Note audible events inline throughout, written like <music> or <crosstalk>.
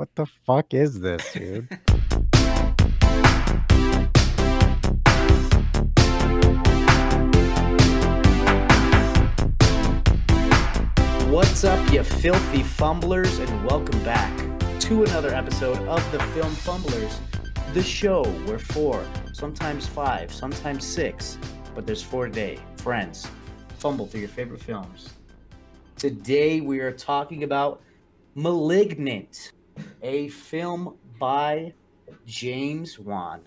What the fuck is this, dude? <laughs> What's up, you filthy fumblers, and welcome back to another episode of the Film Fumblers, the show where four, sometimes five, sometimes six, but there's four today, friends, fumble through your favorite films. Today we are talking about Malignant, a film by James Wan,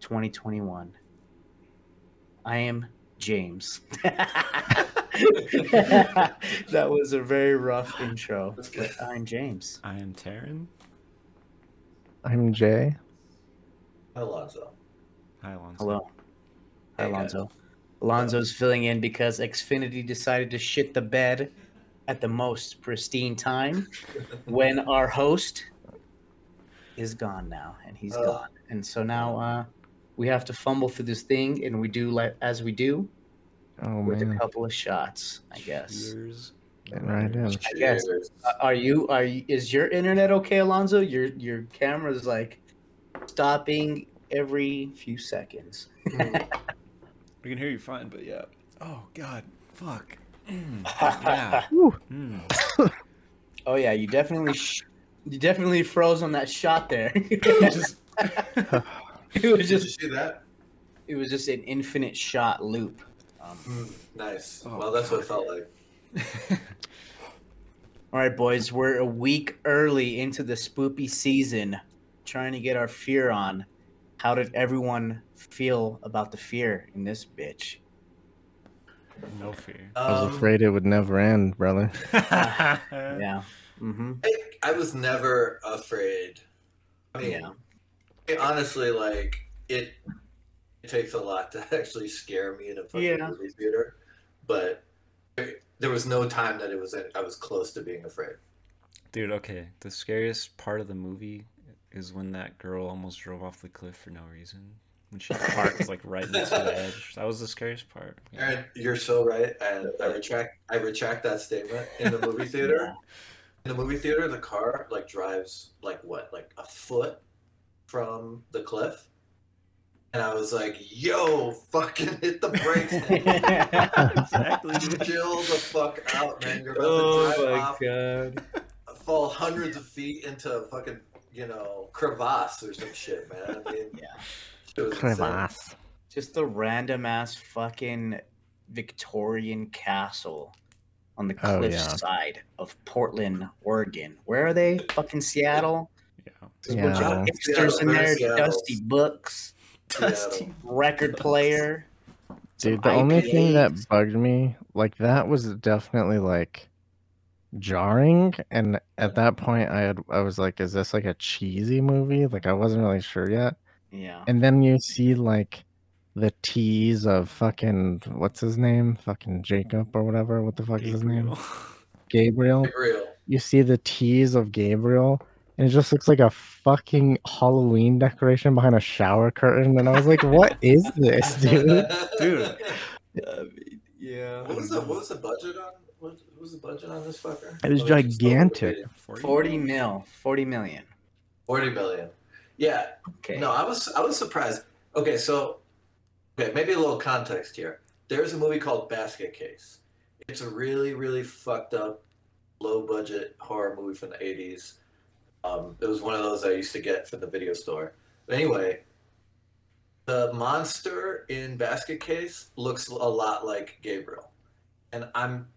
2021. I am James. <laughs> that was a very rough intro, but I'm James. I am Taryn. I'm Jay. Alonzo. Hi, Alonzo. Hello. Hi, Hey, guys. Alonzo. Alonzo's filling in because Xfinity decided to shit the bed at the most pristine time when our host is gone now and he's Oh. gone. And so now uh, we have to fumble through this thing and we do like as we do Oh with a couple of shots, I guess. Cheers. Right in. I guess. Uh, Are you are you, is your internet okay, Alonzo? Your your camera's like stopping every few seconds. <laughs> We can hear you fine, but yeah. Oh God, fuck. Yeah. <laughs> Mm. Oh yeah, you definitely sh- you definitely froze on that shot there. <laughs> Just it was Did you just see that? it was just an infinite shot loop. Um, Mm, nice. Oh, well, that's what it felt like. <laughs> all right, boys, we're a week early into the spoopy season, trying to get our fear on. How did everyone feel about the fear in this bitch? No fear. I was Um, afraid it would never end, brother. <laughs> Yeah. Mm-hmm. I, I was never afraid. I mean, Yeah. honestly, like it, it takes a lot to <laughs> actually scare me in a fucking Yeah. movie theater, but there was no time that it was. I was close to being afraid. Dude, okay. The scariest part of the movie is when that girl almost drove off the cliff for no reason. When she parked like right next to the edge. That was the scariest part. Yeah. Aaron, you're so right, and I retract. I retract that statement. In the movie <laughs> theater, in the movie theater, the car like drives like what, like a foot from the cliff, and I was like, "Yo, fucking <laughs> hit the brakes, <laughs> exactly. chill the fuck out, man! You're about oh to drive my off, god. fall hundreds of feet into a fucking, you know, crevasse or some shit, man. I mean, Yeah. It was insane. Just the random ass fucking Victorian castle on the Oh, cliff yeah. side of Portland, Oregon. Where are they? Fucking Seattle. Yeah. There's a bunch of hipsters in there. Seattle. Dusty books, Seattle. record player. Dude, the only thing that bugged me, like that was definitely like jarring. And at that point I had I was like, is this like a cheesy movie? Like I wasn't really sure yet. Yeah. And then you see like the tease of fucking what's his name? Fucking Jacob or whatever. What the fuck is his name? Gabriel. Gabriel. You see the tease of Gabriel, and it just looks like a fucking Halloween decoration behind a shower curtain. And I was like, what <laughs> is this, <laughs> dude? Dude. yeah. What was the what was the budget on what, what was the budget on this fucker? It was Oh, gigantic. over 40 mil. 40 million. Forty million. Yeah. Okay. No, I was I was surprised. Okay, so okay, maybe a little context here. There's a movie called Basket Case. It's a really really fucked up, low budget horror movie from the '80s. Um, it was one of those I used to get from the video store. But anyway, the monster in Basket Case looks a lot like Gabriel, and I'm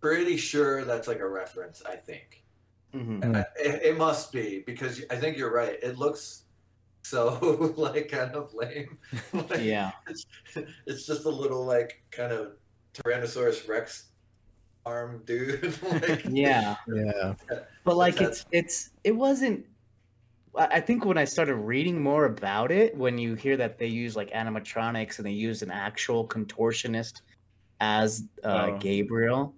pretty sure that's like a reference. I think. Mhm. Mm. It, it must be because I think you're right. It looks so <laughs> like kind of lame. <laughs> Like, Yeah. it's, it's just a little like kind of Tyrannosaurus Rex arm dude. <laughs> like, Yeah. Yeah. But like it's it's it wasn't I I think when I started reading more about it, when you hear that they use like animatronics and they use an actual contortionist as uh, Oh. Gabriel,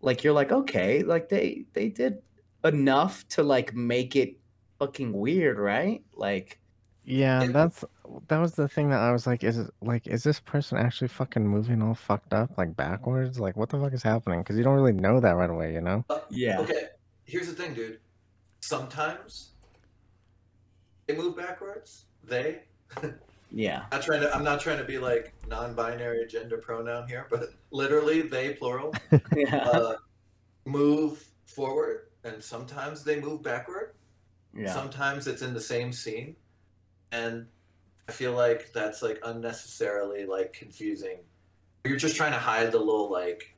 like you're like, okay, like they they did enough to like make it fucking weird, right? Like Yeah, It- that's that was the thing that I was like, is it like is this person actually fucking moving all fucked up like backwards? Like what the fuck is happening? Because you don't really know that right away, you know? Uh, Yeah. Okay, here's the thing, dude. sometimes they move backwards. They. <laughs> Yeah. Not trying to. I'm not trying to be like non-binary gender pronoun here, but literally they plural <laughs> Yeah. uh, move forward, and sometimes they move backward. yeah. Sometimes it's in the same scene, and I feel like that's like unnecessarily like confusing. You're just trying to hide the little like,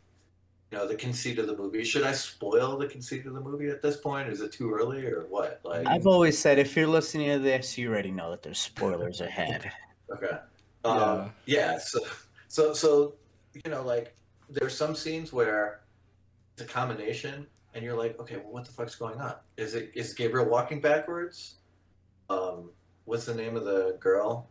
you know, the conceit of the movie. Should I spoil the conceit of the movie at this point? Is it too early or what? Like, I've always said if you're listening to this, you already know that there's spoilers ahead. <laughs> Okay. Um, yeah. So, so, so, you know, like, there's some scenes where it's a combination, and you're like, okay, well, what the fuck's going on? Is it is Gabriel walking backwards? Um, what's the name of the girl?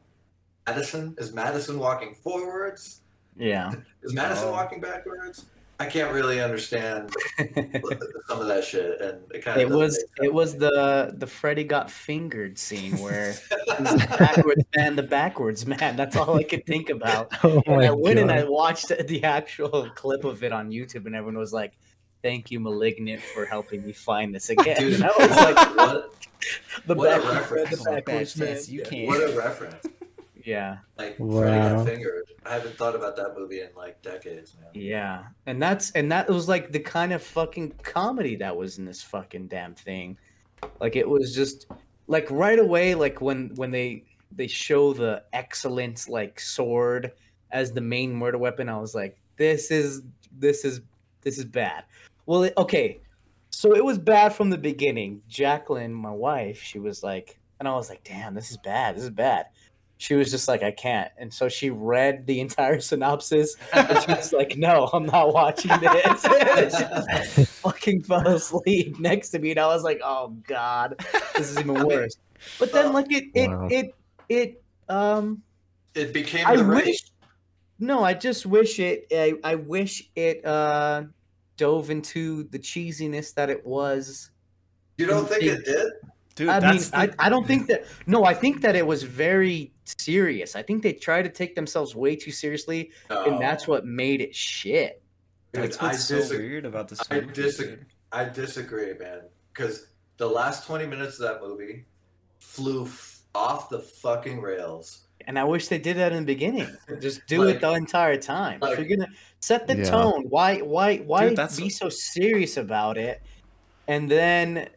Madison. Is Madison walking forwards? Yeah. Is Madison Oh. walking backwards? I can't really understand <laughs> some of that shit, and it kind of it was it was the the Freddy got fingered scene where <laughs> he's the backwards man, the backwards man. That's all I could think about. <laughs> Oh And I went and I watched the actual clip of it on YouTube, and everyone was like, "Thank you, Malignant, for helping me find this <laughs> again." Dude, and <laughs> I was like, what, <laughs> "The what a reference. the That's all man." sense. You Yeah. can't. what a reference! Yeah, Like Wow. Freddy got fingered. I haven't thought about that movie in like decades, man. yeah, and that's and that was like the kind of fucking comedy that was in this fucking damn thing. Like it was just like right away, like when when they they show the excellent like sword as the main murder weapon, I was like, this is this is this is bad. Well, it, okay, so it was bad from the beginning. Jacqueline, my wife, she was like, and I was like, damn, this is bad. This is bad. She was just like, I can't, and so she read the entire <laughs> synopsis, and she was like, no, I'm not watching this. <laughs> she just fucking fell asleep next to me, and I was like, oh god, this is even worse. But then, like it, it, Wow. it, it, um. It became I wish. No, I just wish it. I, I wish it uh, dove into the cheesiness that it was. You don't think it did? Dude, I mean, that's I, the- I don't think that. No, I think that it was very serious. I think they tried to take themselves way too seriously, and that's what made it shit. Dude, That's I, so disagree. weird about this I disagree. I disagree, man. Because the last 20 minutes of that movie flew f- off the fucking rails. And I wish they did that in the beginning. Just do Like- it the entire time. like- if you're gonna set the Yeah. tone, why, why, why that's- be so serious about it? And then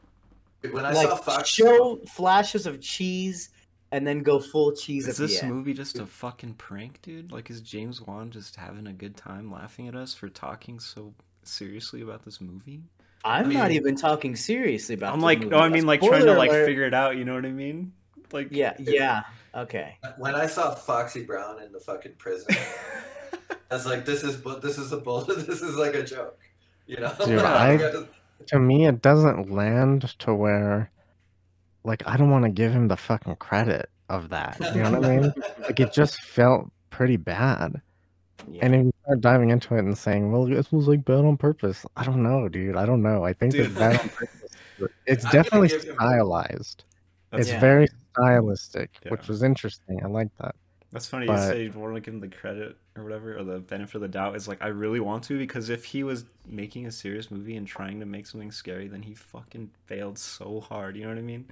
When I saw Fox, show flashes of cheese and then go full cheese Is at this the end. movie just a fucking prank, dude? Like, is James Wan just having a good time laughing at us for talking so seriously about this movie? I'm I not even talking seriously about. I'm the like, movie. no, I mean, like trying to like alert. figure it out. You know what I mean? Like, Yeah, yeah. Okay. when I saw Foxy Brown in the fucking prison, <laughs> I was like, "This is bu- this is a bull. <laughs> This is like a joke." You know? Dude, <laughs> I- To me, it doesn't land to where, like, I don't want to give him the fucking credit of that. You know what I mean? <laughs> Like, it just felt pretty bad. Yeah. And if you start diving into it and saying, "Well, this was like bad on purpose," I don't know, dude. I don't know. I think Dude. it's bad on purpose. It's I'm definitely give him- stylized. It's Yeah. very stylistic, which was interesting. I like that. That's funny. but- you say you want to give him the credit or whatever, or the benefit of the doubt. Is like, I really want to because if he was making a serious movie and trying to make something scary, then he fucking failed so hard. You know what I mean?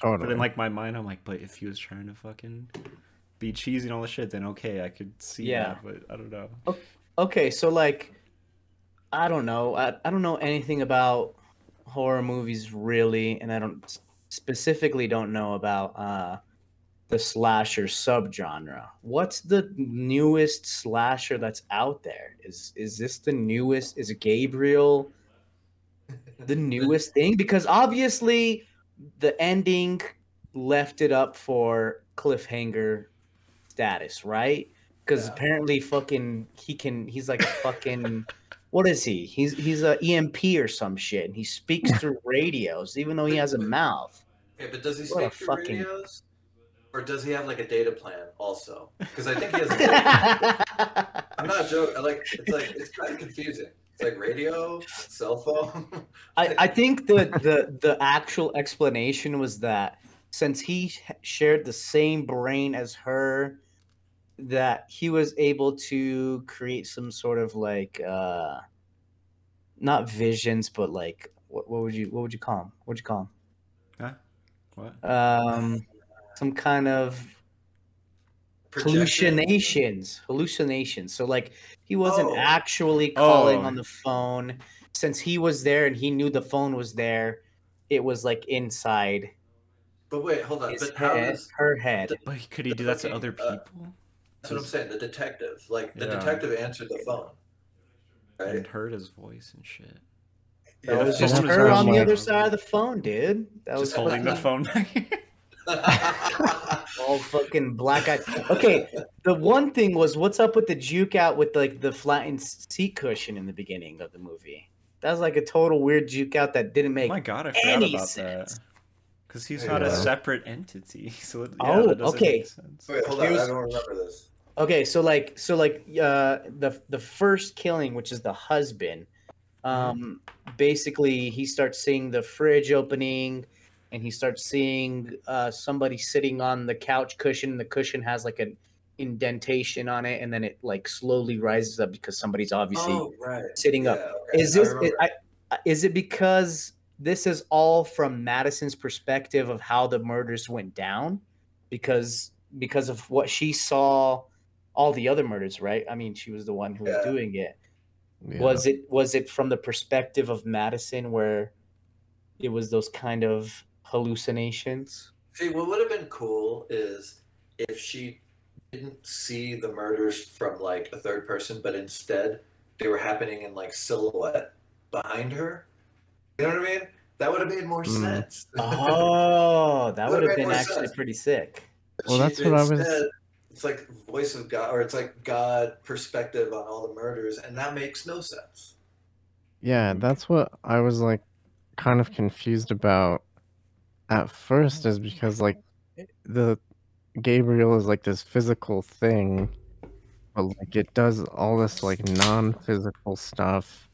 Totally. But in like my mind, I'm like, but if he was trying to fucking be cheesy and all the shit, then okay, I could see Yeah. that. But I don't know. Okay, so like, I don't know. I, I don't know anything about horror movies really, and I don't specifically don't know about uh, the slasher subgenre. What's the newest slasher that's out there? Is is this the newest? Is Gabriel the <laughs> newest thing? Because obviously, the ending left it up for cliffhanger status, right? Because Yeah. apparently, fucking, he can. He's like a fucking. what is he? He's he's a EMP or some shit, and he speaks <laughs> through radios, even though he has a mouth. Okay, but does he What a speak through fucking- radios, or does he have like a data plan also? Because I think he has. a <laughs> data plan. I'm not joking. Like it's like it's kind of confusing. It's like radio, cell phone. <laughs> I, I think the, the the actual explanation was that since he shared the same brain as her, that he was able to create some sort of like uh not visions, but like what, what would you what would you call them? What would you call them? What? Um, some kind of Projection? hallucinations hallucinations so like he wasn't Oh. actually calling Oh. on the phone since he was there and he knew the phone was there it was like inside But wait, hold on. his But how head does her head But could he do that to fucking, other uh, people? that's what I'm saying? The detective, like the Yeah. detective answered the phone, And right? heard his voice and shit. that Yeah. was just her on the like- other side of the phone dude that was Just holding the fucking- phone. <laughs> <laughs> all fucking black eyed okay the one thing was what's up with the juke out with like the flattened seat cushion in the beginning of the movie that was like a total weird juke out that didn't make. oh make my god, I forgot any about sense. that. Because he's not a Yeah. separate entity. <laughs> So yeah, Oh, that doesn't okay. make sense. wait, hold on. Here's- I don't remember this. Okay, so like so like uh the the first killing, which is the husband, um basically he starts seeing the fridge opening and he starts seeing uh somebody sitting on the couch cushion. The cushion has like an indentation on it, and then it like slowly rises up because somebody's obviously Oh, right. sitting up. Okay, Is this remember. I, I- is it because this is all from Madison's perspective of how the murders went down? Because because of what she saw all the other murders, right? I mean, she was the one who was doing it. Yeah. Was it was it from the perspective of Madison where it was those kind of hallucinations? See, what would have been cool is if she didn't see the murders from like a third person, but instead they were happening in like silhouette behind her. You know what I mean? That would have made more Mm. sense. <laughs> Oh, that would Would've been actually sense. pretty sick. Well, She- that's what I was- It's like voice of God, or it's like God perspective on all the murders, and that makes no sense. Yeah, that's what I was like kind of confused about at first is because like the Gabriel is like this physical thing, but like it does all this like non-physical stuff,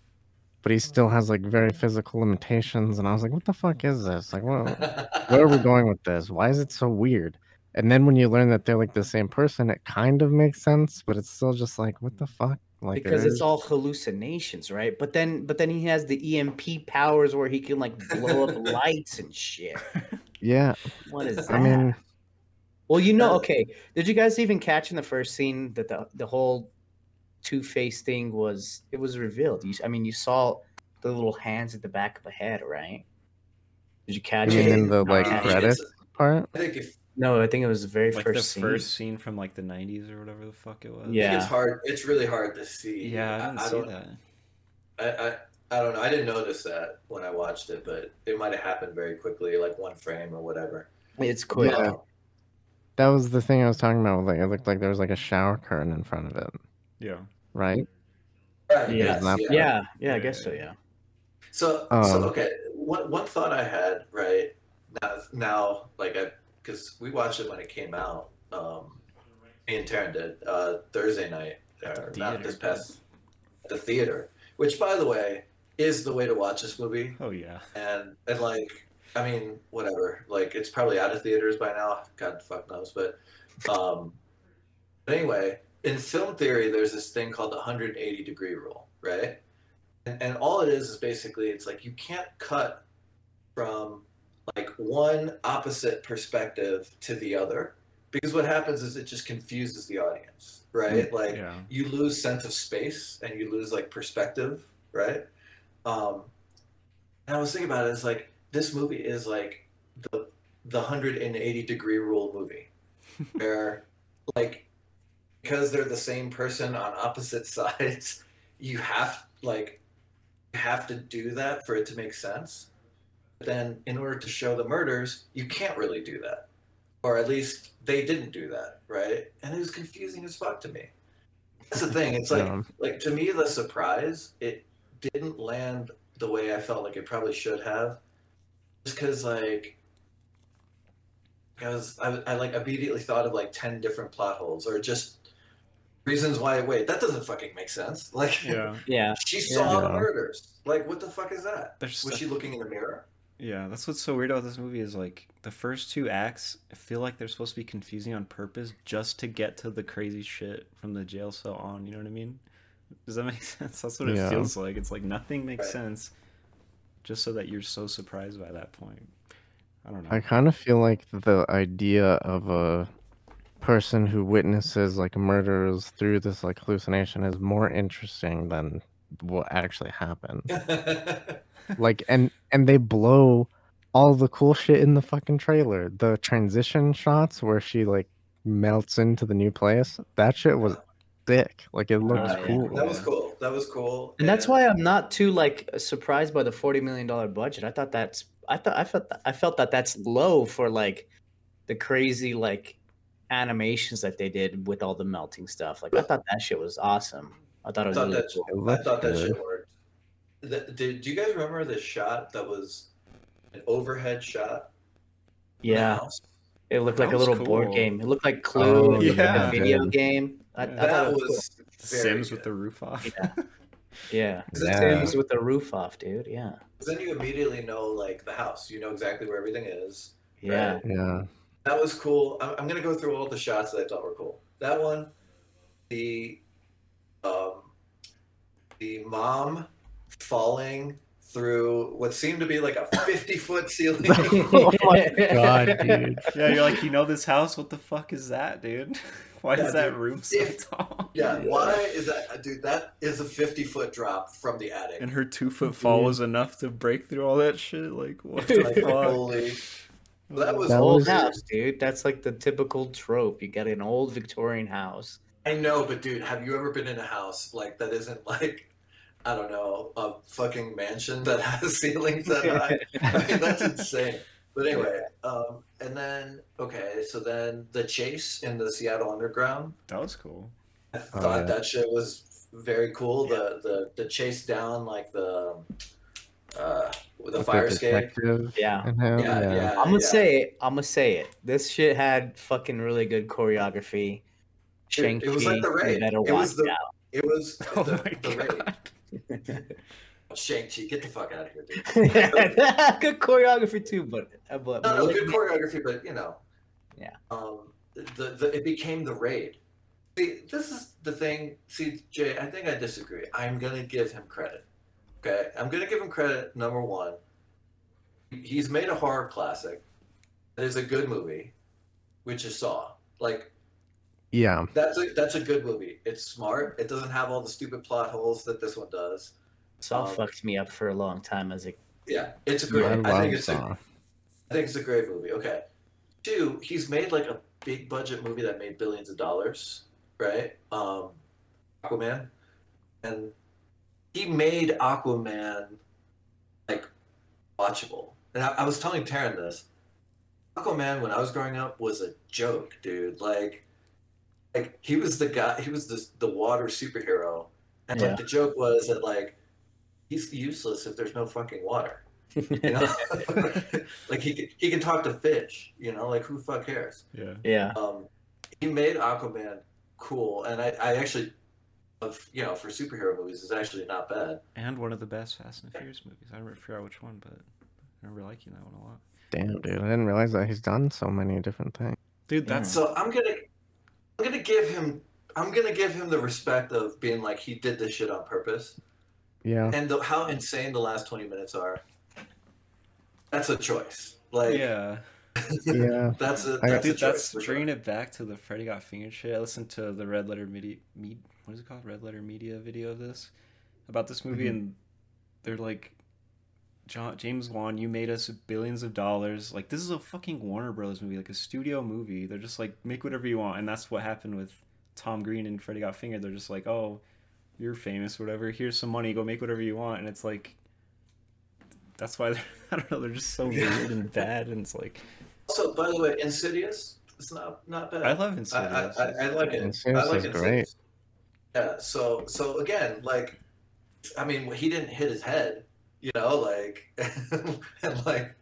but he still has like very physical limitations and I was like, what the fuck is this? Like what <laughs> where are we going with this? Why is it so weird? And then when you learn that they're like the same person, it kind of makes sense, but it's still just like, what the fuck? Like because it it's all hallucinations, right? But then, but then he has the EMP powers where he can like blow up <laughs> lights and shit. yeah. What is that? I mean, well, you know, okay. Did you guys even catch in the first scene that the the whole Two Face thing was? It was revealed. You, I mean, you saw the little hands at the back of the head, right? Did you catch You it? in the like Uh, credits part? I think if No, I think it was the very like first the scene. first scene from like the 90s or whatever the fuck it was. I Yeah. think it's hard. It's really hard to see. Yeah, I didn't see don't, that. I, I I don't know. I didn't notice that when I watched it, but it might have happened very quickly, like one frame or whatever. It's quick. Yeah. That was the thing I was talking about. Like it looked like there was like a shower curtain in front of it, Yeah. right? Right. Yeah. yes, Not- yeah. Yeah, yeah, I guess so. Yeah. So, Um, so okay. One one thought I had right now, now like I because we watched it when it came out. Um, me and Taryn did uh, Thursday night, or the not this past the theater. Which, by the way, is the way to watch this movie. Oh yeah. And and like, I mean, whatever. Like, it's probably out of theaters by now. God fuck knows. But um, but anyway, in film theory, there's this thing called the 180 degree rule, right? And, and all it is is basically it's like you can't cut from like one opposite perspective to the other because what happens is it just confuses the audience, right? Like Yeah. you lose sense of space and you lose like perspective, right? Um, and I was thinking about it. It's like this movie is like the the 180 degree rule movie, <laughs> where like because they're the same person on opposite <laughs> sides, you have like you have to do that for it to make sense. But then, in order to show the murders, you can't really do that, or at least they didn't do that, right? And it was confusing as fuck to me. That's the thing. It's like Um, like to me the surprise it didn't land the way i felt like it probably should have just because like because I, I like immediately thought of like 10 different plot holes or just reasons why wait that doesn't fucking make sense <laughs> like Yeah. Yeah. she saw the murders like what the fuck is that There's was she looking in the mirror Yeah, that's what's so weird about this movie is like the first two acts feel like they're supposed to be confusing on purpose just to get to the crazy shit from the jail cell on, you know what I mean? Does that make <laughs> sense? That's what it Yeah. feels like. It's like nothing makes Right. sense just so that you're so surprised by that point. I don't know. I kind of feel like the idea of a person who witnesses like murders through this like hallucination is more interesting than what actually happened. <laughs> like and and they blow all the cool shit in the fucking trailer. The transition shots where she like melts into the new place. That shit was sick. Like it looked uh, yeah. cool. that was cool. That was cool. And that's why I'm not too like surprised by the forty million dollar budget. I thought that's I thought I felt I felt that that's low for like the crazy like animations that they did with all the melting stuff. Like I thought that shit was awesome. I thought it I was thought really that, cool. I thought that shit worked. The, did do you guys remember the shot that was an overhead shot? Yeah, it looked That like a was little board game. It looked like Clue, Oh, it looked like a video Good. game. I, I Yeah. thought That it was, was very Sims good. with the roof off. Yeah. yeah. <laughs> Yeah. Sims with the roof off, dude. Yeah, Then you immediately know like the house. You know exactly where everything is. yeah. Right. Yeah. That was cool. I'm, I'm gonna go through all the shots that I thought were cool. That one, the, um, the mom falling through what seemed to be like a <laughs> 50 foot ceiling. <laughs> oh my god, dude. yeah, you're like, you know this house? What the fuck is that, dude? <laughs> Why Yeah, is that dude. room so If- tall? yeah, why is that, dude? That is a 50 foot drop from the attic. And her two foot fall was enough to break through all that shit. Like, what the Like, fuck? holy, that was That old was- house, dude. That's like the typical trope. You got an old Victorian house. I know, but dude, have you ever been in a house like that isn't like, I don't know, a fucking mansion that <laughs> has ceilings that high? I mean, that's insane. But anyway, um, and then okay, so then the chase in the Seattle Underground. That was cool. I Oh, thought yeah. that shit was very cool. The the the chase down like the uh with the With fire escape. detective Yeah. Yeah, yeah. I'm gonna say it. I'm gonna say it. This shit had fucking really good choreography. Dude, Shang it was like the Chi, raid. better It watch was the- out. It was <laughs> Oh the, my the raid. <laughs> Shang Chi, get the fuck out of here, dude. <laughs> good choreography too, but uh, but No, no, good choreography, but you know. Yeah. Um, the, the it became the raid. See, this is the thing. See, Jay, I think I disagree. I'm gonna give him credit. Okay, I'm gonna give him credit. Number one, he's made a horror classic. That is a good movie, which is Saw. Like yeah. that's a that's a good movie. It's smart. It doesn't have all the stupid plot holes that this one does. Saw um, fucked me up for a long time as a Yeah, it's a great. I I, think it's a, Saw. I think it's a great movie. Okay. Two, he's made like a big budget movie that made billions of dollars, right? Um, Aquaman. And he made Aquaman like watchable. And I, I was telling Taryn this. Aquaman when I was growing up was a joke, dude. Like like he was the guy he was the the water superhero. And Yeah. like the joke was that like he's useless if there's no fucking water. You know? <laughs> <laughs> like he can, he can talk to fish, you know, like who fuck cares? Yeah. yeah. Um, he made Aquaman cool, and I, I actually, of you know, for superhero movies, is actually not bad. And one of the best Fast and Furious movies. I don't remember- forget which one, but I remember liking that one a lot. Damn, dude. I didn't realize that he's done so many different things. Dude, Yeah. that's So I'm gonna, I'm gonna give him, I'm gonna give him the respect of being like he did this shit on purpose, Yeah. and the, how insane the last twenty minutes are. That's a choice. Like yeah. <laughs> Yeah. that's a I- that's Dude, a that's for sure. bringing it back to the Freddy Got Fingered shit. I listened to the Red Letter Media, Med, what is it called? Red Letter Media video of this about this movie, Mhm. and they're like, John James Wan, you made us billions of dollars. Like this is a fucking Warner Brothers movie, like a studio movie. They're just like make whatever you want, and that's what happened with Tom Green and Freddy Got Fingered. They're just like, oh, you're famous, whatever. Here's some money, go make whatever you want, and it's like. That's why <laughs> they're, I don't know. They're just so weird and bad, and it's like Also, by the way, Insidious, it's not not bad. I love Insidious. I, I, I like it. Insidious I like is it. great. Yeah. So so again, like, I mean, he didn't hit his head, you know, like, <laughs> and like,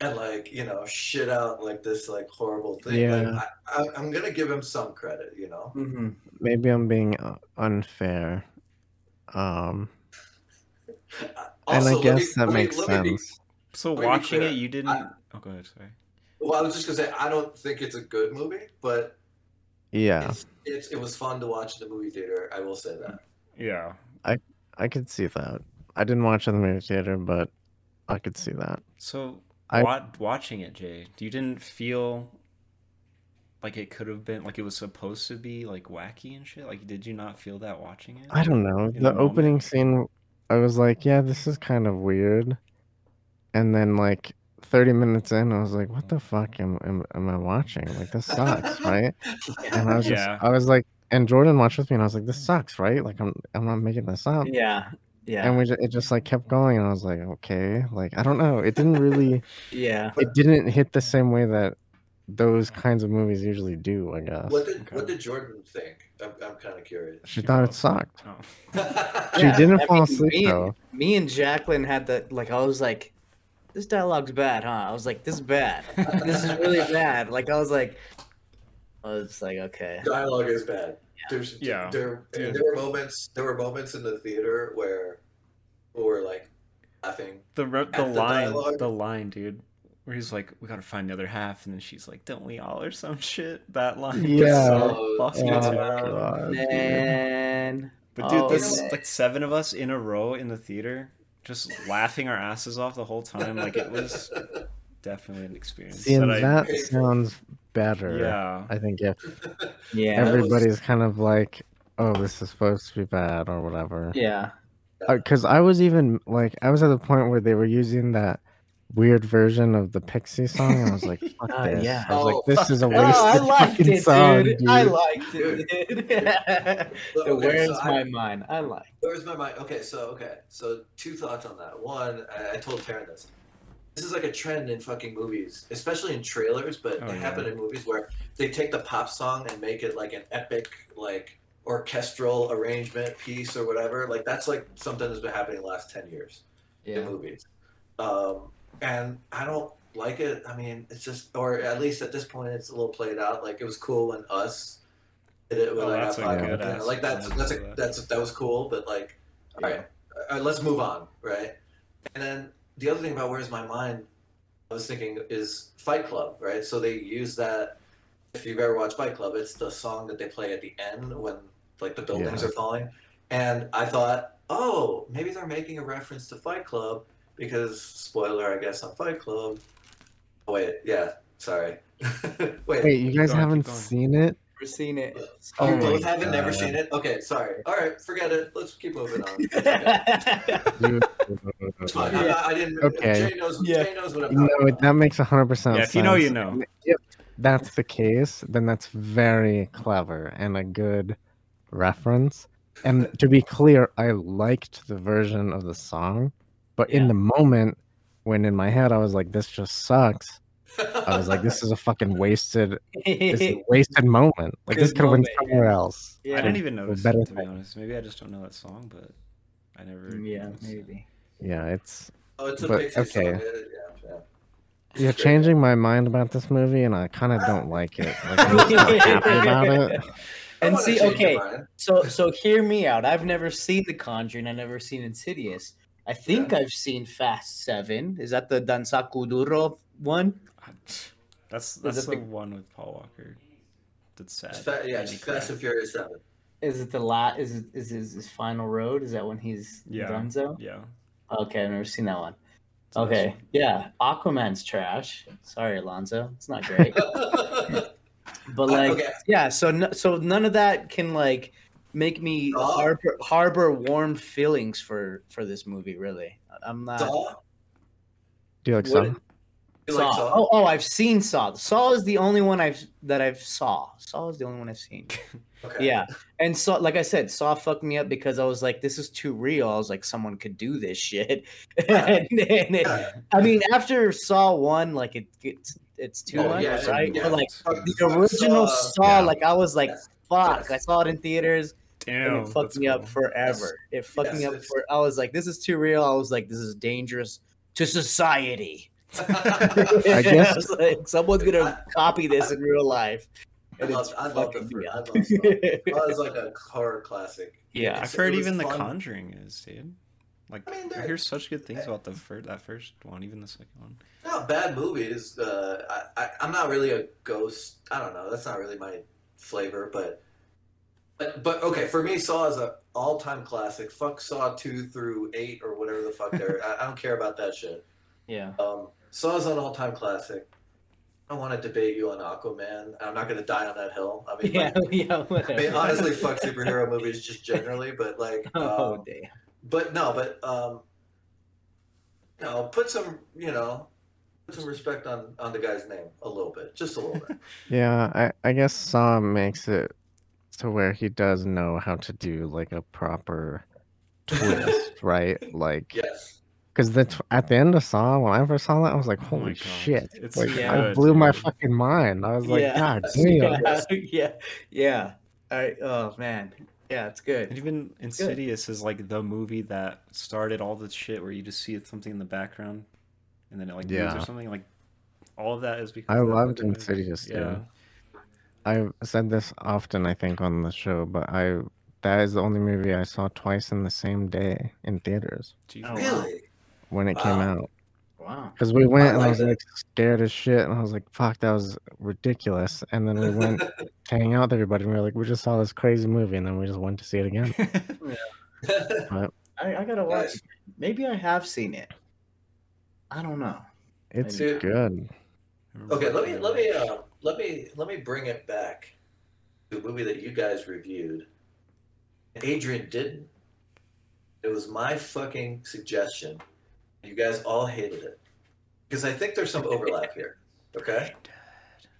and like, you know, shit out like this like horrible thing. Yeah. Like, I, I, I'm gonna give him some credit, you know. Mm-hmm. Maybe I'm being uh, unfair. Um, and I Also, let guess me- that let me- makes let me be- sense. So Let me be watching it, you didn't. I- oh, go ahead. Sorry. Well, I was just gonna say I don't think it's a good movie, but Yeah, it's, it's it was fun to watch in the movie theater. I will say that. Yeah. I could see that. I didn't watch it in the movie theater, but I could see that. So I- wa- watching it, Jay? You didn't feel like it could have been like it was supposed to be like wacky and shit. Like, did you not feel that watching it? I don't know. In The the moment? opening scene, I was like, yeah, this is kind of weird. And then like 30 minutes in, I was like, what the fuck am am, am I watching? Like this sucks, <laughs> right? And I was just, Yeah. I was like, and Jordan watched with me, and I was like, this sucks, right? Like I'm, I'm not making this up. Yeah. Yeah. And we, ju- it just like kept going, and I was like, okay, like I don't know. It didn't really, <laughs> yeah. it didn't hit the same way that those kinds of movies usually do. I guess What did Okay. What did Jordan think? I'm, I'm kind of curious. she thought it sucked. Oh. <laughs> She Yeah, didn't I fall mean, asleep me, though. Me and Jacqueline had the like. I was like, "This dialogue's bad, huh?" I was like, "This is bad. this is really bad." Like I was like, I was like, okay. Dialogue is bad. There's Yeah. There, Dude. there were moments. There were moments in the theater where we were like laughing. The re- the the line, dialogue? the line, dude, where he's like, "We gotta find the other half," and then she's like, "Don't we all?" or some shit. That line. Yeah. so Oh, fucking yeah. God. Man. But dude, Oh, this man. like seven of us in a row in the theater, just laughing our asses off the whole time. Like it was <laughs> definitely an experience. See, and that that I, sounds better. yeah, I think if <laughs> Yeah. was- everybody's kind of like, "Oh, this is supposed to be bad" or whatever. Yeah. Because I was even like, I was at the point where they were using that weird version of the Pixie song, and I was like, "Fuck Ah, <laughs> this!" yeah. I was Oh, like, "This is a Oh, wasted I <laughs> liked fucking it, song, dude. dude." I liked it, dude. Look, the okay, where's so my I- mind? I like. Where's my mind? Okay, so okay, so two thoughts on that. One, I, I told Taryn this. This is like a trend in fucking movies, especially in trailers, but Oh, it yeah. happen in movies where they take the pop song and make it like an epic, like orchestral arrangement piece or whatever. Like that's like something that's been happening the last ten years in movies. Um, and I don't like it. I mean, it's just, or at least at this point, it's a little played out. Like it was cool when Us did it with Oh, like, that's I a Five, good ass like that's one that's a, that. that's that was cool. But like, all right, uh, let's move on, right? And then the other thing about Where's My Mind, I was thinking is Fight Club, right? So they use that. If you've ever watched Fight Club, it's the song that they play at the end when like the buildings Yeah. are falling. And I thought, oh, maybe they're making a reference to Fight Club because spoiler, I guess, on Fight Club. Oh, wait, yeah, sorry. <laughs> wait, Wait, you guys going, haven't seen it? Never seen it. Oh you Oh my both haven't never seen it? Okay, sorry. All right, forget it. Let's keep moving on. Dude, <laughs> It's fine. I'm I didn't. Okay. Jay knows. Yeah. Jay knows what I'm no, talking it, about. that makes hundred percent. Yeah, if you know, you know. If that's the case, then that's very clever and a good reference. And to be clear, I liked the version of the song, but in the moment when in my head I was like, "This just sucks," I was like, "This is a fucking wasted, this is a <laughs> wasted moment. Like this could have went moment, somewhere else." Yeah. I didn't even notice better it, to be honest. Maybe I just don't know that song, but I never. Mm, yeah, noticed it. maybe. Yeah, it's Oh, it's a But, Pixie song. okay. Yeah, yeah, yeah. you're <laughs> changing my mind about this movie, and I kind of don't like it. <laughs> Like I'm just not happy about it. And see, okay, so so hear me out. I've never seen The Conjuring. I've never seen Insidious. I think I've seen Fast Seven. Is that the Danza Kuduro one? I- That's that's it the the- one with Paul Walker. That's sad. It's fa- yeah, it's. Fast and Furious Seven. Is it the la? Is it is his, his final road? Is that when he's Yeah. Dunzo? Yeah. Okay, I've never seen that one. It's a nice Okay, yeah, Aquaman's trash. Sorry, Alonzo, it's not great. <laughs> But like, okay. yeah, so n- so none of that can like make me Saw? harbor, harbor warm feelings for for this movie. Really, I'm not. Saw? Do you like What- some? You Saw. like Saw? Oh, oh, I've seen Saw. Saw is the only one I've that I've saw. Saw is the only one I've seen. <laughs> Okay. Yeah, and Saw, like I said, Saw fucked me up because I was like, this is too real. I was like, someone could do this shit. <laughs> and, and it- I mean, <laughs> after Saw one, like it gets it's too Oh, much, yeah, right? yeah. But like Fuck- the original Saw. Saw, Yeah. like I was like, Yes. fuck. Yes. I saw it in theaters Damn. and it fucked that's me up cool. forever. It fucked me up for. I was like, this is too real. I was like, this is dangerous to society. I guess- <laughs> was like, someone's gonna copy this in real life. I love, it's I love the fucking first. me I up. love Saw. Saw is like a horror classic. Yeah. It's- I've heard it was even The. Conjuring is, dude. Like I mean, I hear such good things about the first that first one, even the second one. Not bad movies. Uh, I, I, I'm not really a ghost. I don't know. That's not really my flavor, but. But, but okay, for me, Saw is a all-time classic. Fuck Saw two through eight or whatever the fuck they're. <laughs> I, I don't care about that shit. Yeah. Um, Saw's an all-time classic. I want to debate you on Aquaman. I'm not going to die on that hill. I mean, Yeah. like, Yeah. I mean, honestly, fuck <laughs> superhero movies just generally, but like, Oh um, damn. but no, but um, you know, put some, you know, put some respect on on the guy's name a little bit, just a little bit. <laughs> Yeah, I, I guess Saw makes it to where he does know how to do like a proper twist, <laughs> right? Like, yes. Because the tw- at the end of Saw, when I first saw that, I was like, Oh "Holy God. shit!" It's like, Yeah. I good, blew my fucking mind. I was like, Yeah. "God <laughs> Yeah. damn!" Yeah. <laughs> Yeah. Yeah. I, oh man. Yeah, it's And good. even Insidious is like the movie that started all the shit where you just see something in the background, and then it like moves or something. Like all of that is because I of loved fucking movie. Insidious, too. Yeah, I've said this often, I think, on the show, but I that is the only movie I saw twice in the same day in theaters Jesus. Oh. Really? When it came out. Wow. Because we went and I was that. like scared as shit, and I was like, "Fuck, that was ridiculous." And then we went <laughs> to hang out with everybody, and we were like, "We just saw this crazy movie," and then we just went to see it again. <laughs> But I, I gotta watch. Maybe I have seen it. I don't know. it's Dude. good. okay, let me let me uh, let me let me bring it back to a movie that you guys reviewed. Adrian didn't. It was my fucking suggestion. You guys all hated it because I think there's some overlap here. Okay,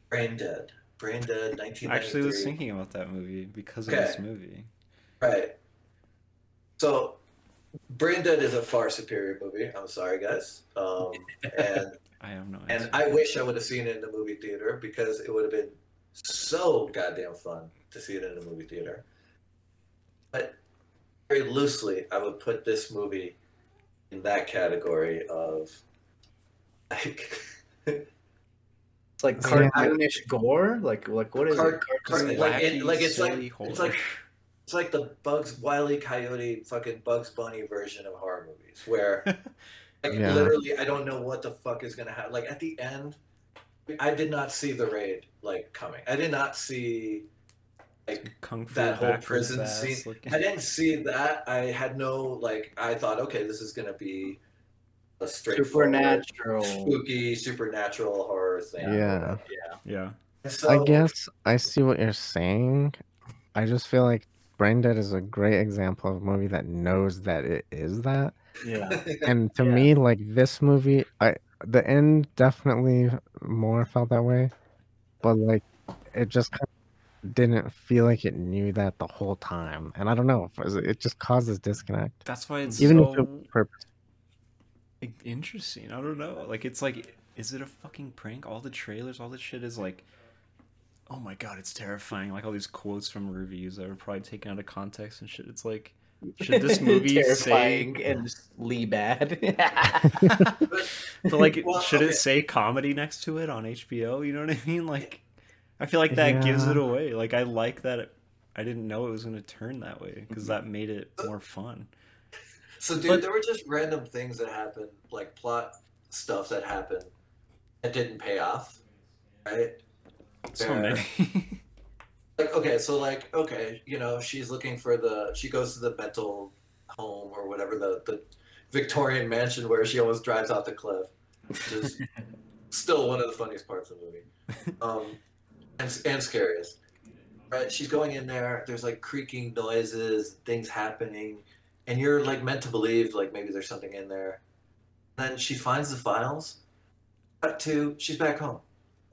Brain Dead, Brain Dead, I actually was thinking about that movie because of Okay. this movie. Right. So, Brain Dead is a far superior movie. I'm sorry, guys. Um, <laughs> and I have no and. I wish I would have seen it in the movie theater because it would have been so goddamn fun to see it in the movie theater. But very loosely, I would put this movie in that category of like It's like Yeah. cartoonish gore. Like like what is Cart- it? cart- Cartoonish- like it- like it's like- silly it's like- it's like the Bugs Wiley Coyote fucking Bugs Bunny version of horror movies where <laughs> like Yeah. literally I don't know what the fuck is gonna happen. Like at the end, I did not see the raid like coming. I did not see like Kung Fu that whole prison scene. looking- I didn't see that. I had no like. I thought, okay, this is gonna be a straightforward, supernatural. spooky, supernatural horror thing. Yeah. Yeah. Yeah, So, I guess I see what you're saying. I just feel like Brain Dead is a great example of a movie that knows that it is that. Yeah. <laughs> <laughs> And to Yeah. me, like this movie, I the end definitely more felt that way, but like it just kind of didn't feel like it knew that the whole time. And I don't know, it, just causes disconnect. that's why it's Even so if purpose. interesting. I don't know. Like it's like, is it a fucking prank? All the trailers, all this shit is like, oh my god, it's terrifying. Like all these quotes from reviews that are probably taken out of context and shit. It's like, should this <laughs> movie terrifying say? and <laughs> Lee bad? But like, <laughs> Well, should okay. it say comedy next to it on HBO? You know what I mean? Like, I feel like that gives it away. Like, I like that. It, I didn't know it was going to turn that way because Mm-hmm. that made it more fun. so dude, But- there were just random things that happened, like plot stuff that happened that didn't pay off, right? So Fair. many. <laughs> Like, okay, so like, okay, you know, she's looking for the. She goes to the mental home or whatever the the Victorian mansion where she almost drives off the cliff, which is <laughs> still one of the funniest parts of the movie. Um, and, and scariest. Right? She's going in there, there's like creaking noises, things happening, and you're like meant to believe like maybe there's something in there. then she finds the files. Cut to she's back home.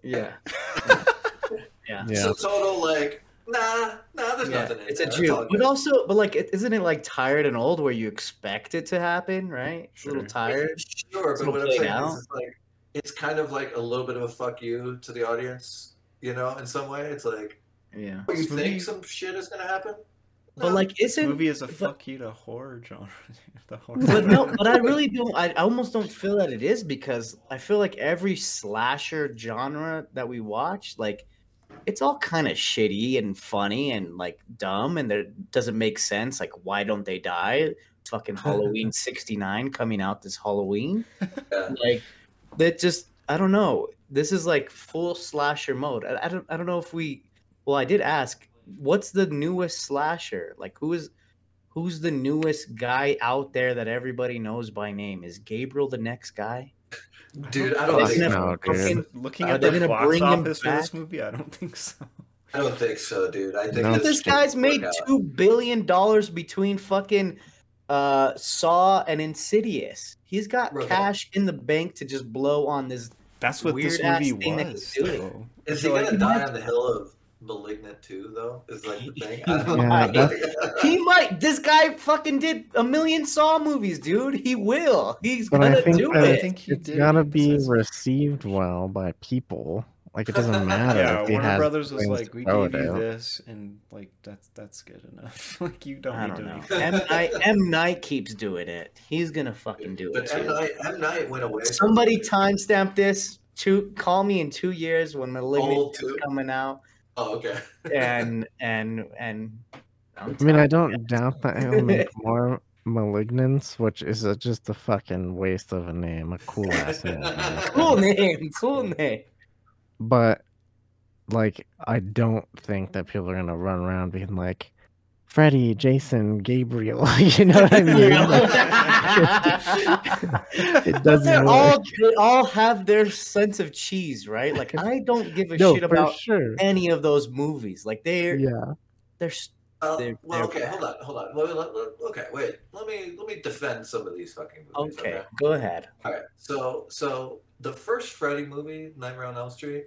yeah. <laughs> Yeah. Yeah. So total like, nah, nah, there's Yeah, nothing in it's a there. Jew, all but also, but like, isn't it like tired and old where you expect it to happen, right? It's a little Sure. tired. Sure, It's but what I'm saying out. is, it's like it's kind of like a little bit of a fuck you to the audience, you know, in some way. It's like, Yeah, oh, you This movie- think some shit is gonna happen? but No. like, isn't movie is a but- fuck you to horror genre. <laughs> the horror. but no, but I really don't. I I almost don't feel that it is because I feel like every slasher genre that we watch, like, it's all kind of shitty and funny and like dumb, and it doesn't make sense. Like, why don't they die? Fucking Halloween <laughs> '69 coming out this Halloween. Like, that just I don't know. This is like full slasher mode. I, I don't I don't know if we. Well, I did ask, what's the newest slasher? Like, who is who's the newest guy out there that everybody knows by name? Is Gabriel the next guy? Dude, I don't they think no, gonna fucking- Looking at they the box office for this movie, I don't think so. I don't think so, dude. I think No, Dude, this guy's made out. two billion dollars between fucking uh Saw and Insidious. He's got Bro. cash in the bank to just blow on this. That's what this Weird-ass movie thing was. he's doing. Is he So, gonna like, die on the hill of Malignant too, though? Is like the thing. I don't <laughs> Yeah, know. <laughs> He might. This guy fucking did a million Saw movies, dude. He will. He's But gonna think do that- I it. think he it's did. gotta be received well by people. Like it doesn't <laughs> matter Yeah, if Warner has Brothers was like, we throw gave you out. this, and like that's that's good enough. <laughs> like you don't I need don't to. know. make- <laughs> M Night, M Night keeps doing it. He's gonna fucking do it But M too. Night, M Night went away. Somebody me. timestamp this. To call me in two years when Malignant Old is too? coming out, Oh, okay. and and and. I'm I mean, I don't doubt that he'll make more malignance, which is a, just a fucking waste of a name, a cool ass name. Cool name, cool name. But like, I don't think that people are gonna run around being like, Freddy, Jason, Gabriel. <laughs> you know what I <laughs> mean? <laughs> it doesn't they're work. all they all have their sense of cheese, right? Like I don't give a no, shit about sure. any of those movies. Like they're Yeah. they're s- Uh, They're- well, they're okay, bad. hold on, hold on. Wait, wait, wait, okay, wait. Let me let me defend some of these fucking movies. okay. Go ahead. All right. So so the first Freddy movie, Nightmare on Elm Street,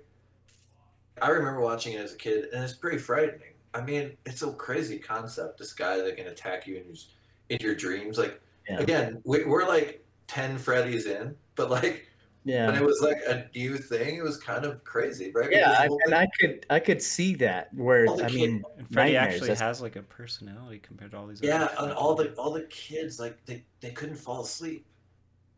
I remember watching it as a kid, and it's pretty frightening. I mean, it's a crazy concept. This guy that can attack you in your in your dreams. Like Yeah. again, we, we're like ten Freddys in, but like when Yeah. it was like a new thing, it was kind of crazy, right? Yeah, I, and thing- I could I could see that where I kid- mean And Freddy actually that's- has like a personality compared to all these. yeah, other and all the all the kids like they, they couldn't fall asleep.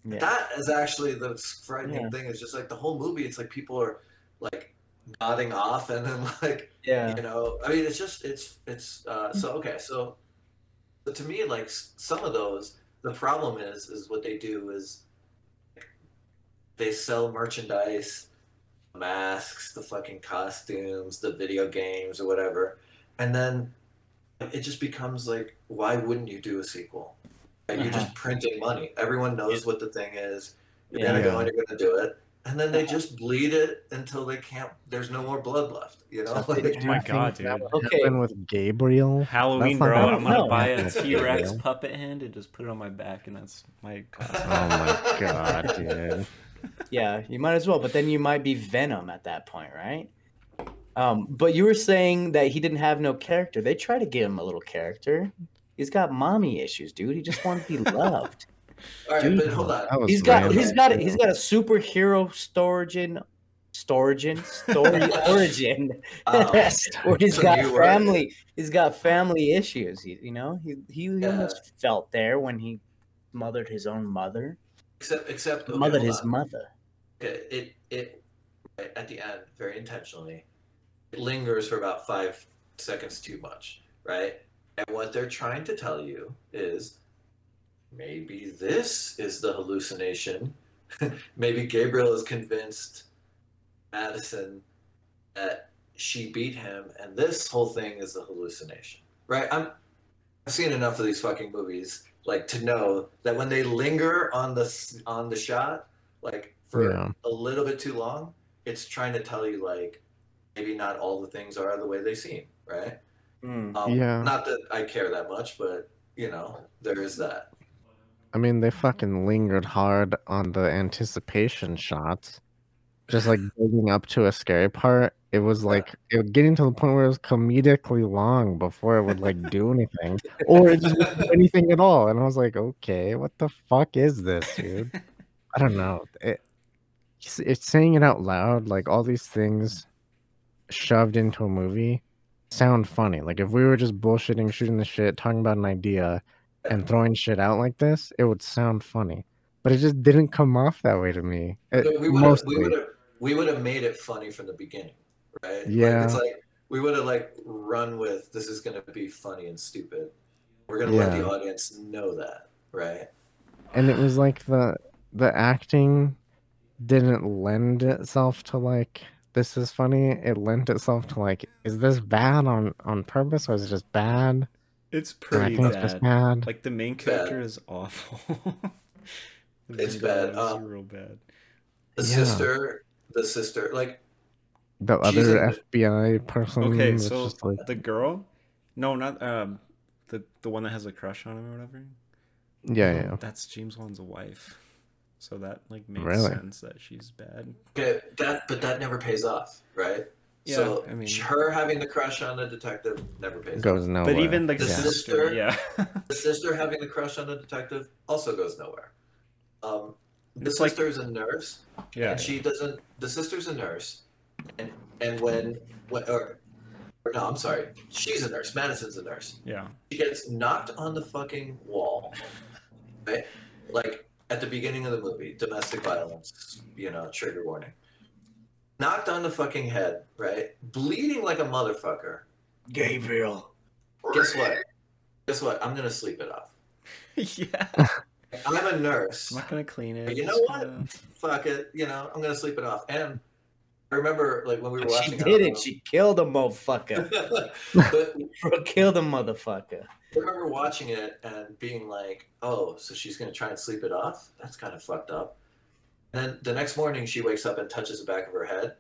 Yeah. That is actually the frightening Yeah. thing. Is just like the whole movie. It's like people are like nodding off, and then <laughs> like yeah. you know. I mean, it's just it's it's uh, so okay. So, but to me, like some of those, the problem is is what they do is they sell merchandise, masks, the fucking costumes, the video games, or whatever, and then it just becomes like, why wouldn't you do a sequel? Like, You're just printing money. Everyone knows what the thing is. You're Yeah. gonna go and you're gonna do it, and then they just bleed it until they can't. There's no more blood left. You know, like, Oh my god, dude. Okay. happen with Gabriel. Halloween, bro. I'm gonna No. buy a T-Rex puppet hand and just put it on my back, and that's my costume. <laughs> Oh my god, dude. <laughs> Yeah, you might as well, but then you might be Venom at that point, right? Um, but you were saying that he didn't have no character. They try to give him a little character. He's got mommy issues, dude. He just wants to be <laughs> loved. all right, Dude, but hold on. He's got random, he's got too. he's got a superhero storagin storagin story <laughs> origin <laughs> Um, where he's it's got new word. family he's got family issues. He, you know, he he Yeah. almost felt there when he mothered his own mother, except except okay, mothered his on. mother. it it, it at the end very intentionally it lingers for about five seconds too much right and what they're trying to tell you is maybe this is the hallucination. <laughs> Maybe gabriel is convinced madison that she beat him and this whole thing is a hallucination. Right? I'm i've seen enough of these fucking movies like to know that when they linger on the on the shot like for Yeah. a little bit too long it's trying to tell you like maybe not all the things are the way they seem right Hmm. um, Yeah. not that i care that much but you know there is that I mean, they fucking lingered hard on the anticipation shots. Just like <laughs> building up to a scary part. It was like it was getting to the point where it was comedically long before it would like do anything. Or it just wouldn't do <laughs> anything at all. And I was like, okay, what the fuck is this, dude? I don't know. It, it's, it's saying it out loud, like all these things shoved into a movie sound funny. Like if we were just bullshitting, shooting the shit, talking about an idea, and throwing shit out like this, it would sound funny. But it just didn't come off that way to me. Eh, it- we would have we would have we would have made it funny from the beginning right Like, Yeah. it's like we would have like run with this is going to be funny and stupid we're going to let the audience know that right and it was like the the acting didn't lend itself to like this is funny. It lent itself to like, is this bad on on purpose or is it just bad? It's pretty think it's just bad. bad. Like the main character is awful. <laughs> It's bad, um, real bad. The Yeah. sister, the sister, like The She's other in- FBI person. Okay, so just like the girl, no, not um, the the one that has a crush on him or whatever. yeah, yeah. That's James Wan's wife. So that like makes Really? sense that she's bad. okay, that, but that never pays off, right? Yeah, so I mean- her having the crush on the detective never pays off. Goes nowhere. but even like The the sister, sister- yeah. <laughs> The sister having the crush on the detective also goes nowhere. Um, the It's like- a nurse, yeah. and she doesn't. The sister's a nurse, and and when when or, or no, I'm sorry, she's a nurse. Madison's a nurse. Yeah. She gets knocked on the fucking wall, right? Like at the beginning of the movie, domestic violence. You know, trigger warning. Knocked on the fucking head, right? Bleeding like a motherfucker. Gabriel. Guess what? Guess what? I'm gonna sleep it off. <laughs> yeah. I'm a nurse. I'm not gonna clean it. But you know what? gonna- fuck it, you know, I'm gonna sleep it off. And I remember like when we were watching. She did don't it. She killed a motherfucker. but <laughs> <laughs> Bro, killed a motherfucker. I remember watching it and being like, "Oh, so she's gonna try and sleep it off? That's kind of fucked up." And then the next morning, she wakes up and touches the back of her head,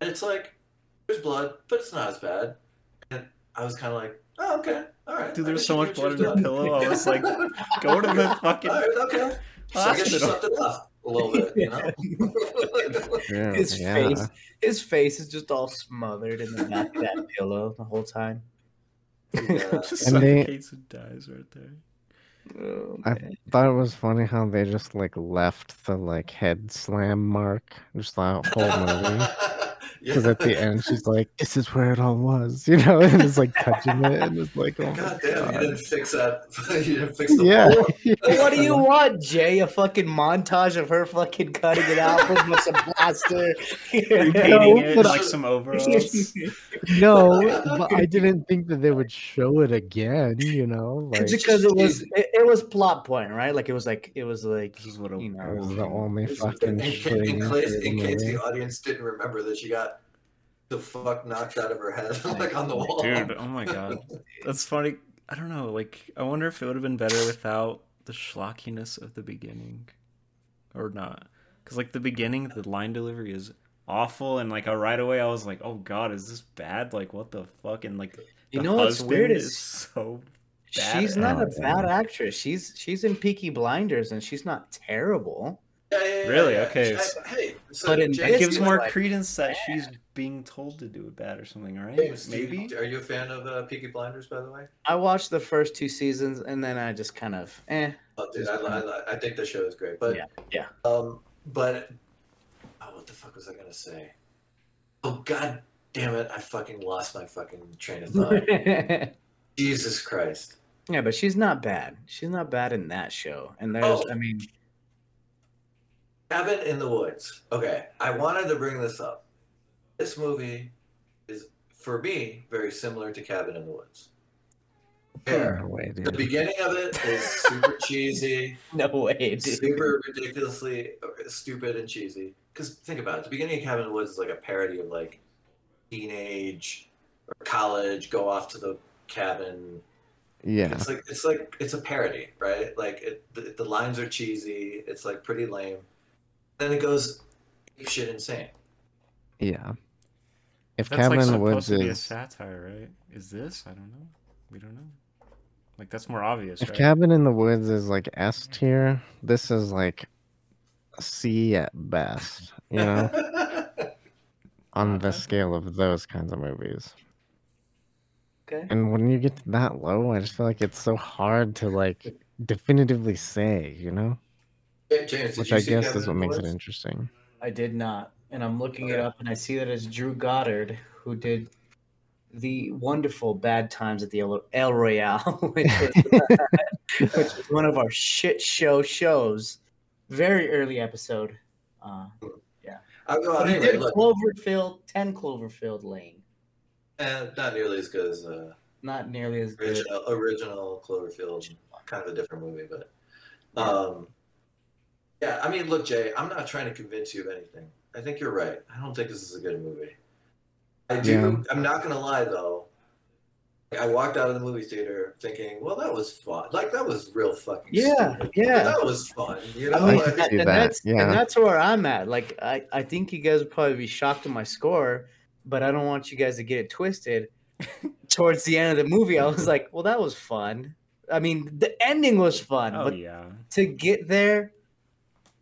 and it's like, "There's blood, but it's not as bad." And I was kind of like, "Oh, okay, all right." Dude, there's so much blood in the pillow. I was like, go to the <laughs> fucking all right, okay. So I guess she hospital. slept it off a little bit, you know. <laughs> Yeah, His yeah. face, his face is just all smothered in the back of that pillow the whole time. <laughs> Yeah. <laughs> And they- suffocates and dies right there. Oh, I thought it was funny how they just like left the like head slam mark just that whole <laughs> movie. Because at the end she's <laughs> like, "This is where it all was," <laughs> you know, and it's like touching it, and it's like, "Oh my God damn, you didn't fix that. <laughs> you didn't fix the Yeah. hole. What do you want, Jay? A fucking montage of her fucking cutting it out with some plaster. Repainting it in but like I- some overalls. No, but I didn't think that they would show it again. You know, like because it was it, it was plot point, right? Like it was like it was like This is what a you know it was the only fucking In, ca- thing in, case, the in case the audience didn't remember that she got the fuck knocked out of her head, like on the wall. Dude, oh my god. That's funny. I don't know, like I wonder if it would have been better without the schlockiness of the beginning. Or not. Cause like the beginning, the line delivery is awful and like uh, right away I was like, Oh god, is this bad? Like what the fuck? And like you know what's husband weird is is so bad she's not a bad actress. She's she's in Peaky Blinders and she's not terrible. Yeah, yeah, yeah, Really? yeah. Okay, I- hey, so But in James, That It's gives more like, credence that she's being told to do it bad or something, right? James, do you- Maybe. are you a fan of uh, Peaky Blinders, by the way? I watched the first two seasons and then I just kind of eh. Oh, dude, I, I, I think the show is great, but Yeah, yeah. Um, but oh, what the fuck was I gonna say? Oh god damn it! I fucking lost my fucking train of thought. <laughs> Jesus Christ! Yeah, but she's not bad. She's not bad in that show. And there's, Oh. I mean, Cabin in the Woods. Okay, I wanted to bring this up. This movie is, for me, very similar to Cabin in the Woods. Where No way, the beginning of it is super <laughs> cheesy, no way, dude. super ridiculously stupid and cheesy. Because think about it, the beginning of Cabin in the Woods is like a parody of like teenage or college, go off to the cabin. Yeah, It's like it's like it's a parody, right? Like it, the, the lines are cheesy. It's like pretty lame. Then it goes shit insane. yeah. If That's Cabin like in the Woods to be a is satire, right? Is this? I don't know. We don't know. Like that's more obvious, if right? Cabin in the Woods is like S tier, this is like C at best. You know, <laughs> on the scale of those kinds of movies. Okay. And when you get to that low, I just feel like it's so hard to like definitively say, you know? Hey, James, Which I guess Cabin is what makes it interesting. I did not. And I'm looking it up and I see that it's Drew Goddard who did the wonderful Bad Times at the El, El Royale, <laughs> which was, <laughs> which is one of our shit show shows. Very early episode. Uh, I'll go out anyway. did Look, Cloverfield, 10 Cloverfield Lane. eh, not nearly as good as uh, Not nearly as good. original, original Cloverfield. Kind of a different movie, but um, yeah. I mean, look, Jay, I'm not trying to convince you of anything. I think you're right. I don't think this is a good movie. I do. Yeah. I'm not gonna lie though. I walked out of the movie theater thinking, well, that was fun. Like that was real fucking Yeah, stupid. yeah. But that was fun. You know, I mean, I like, can and that's yeah. and that's where I'm at. Like, I, I think you guys would probably be shocked at my score, but I don't want you guys to get it twisted. <laughs> Towards the end of the movie, I was like, "Well, that was fun." I mean, the ending was fun, Oh but yeah, to get there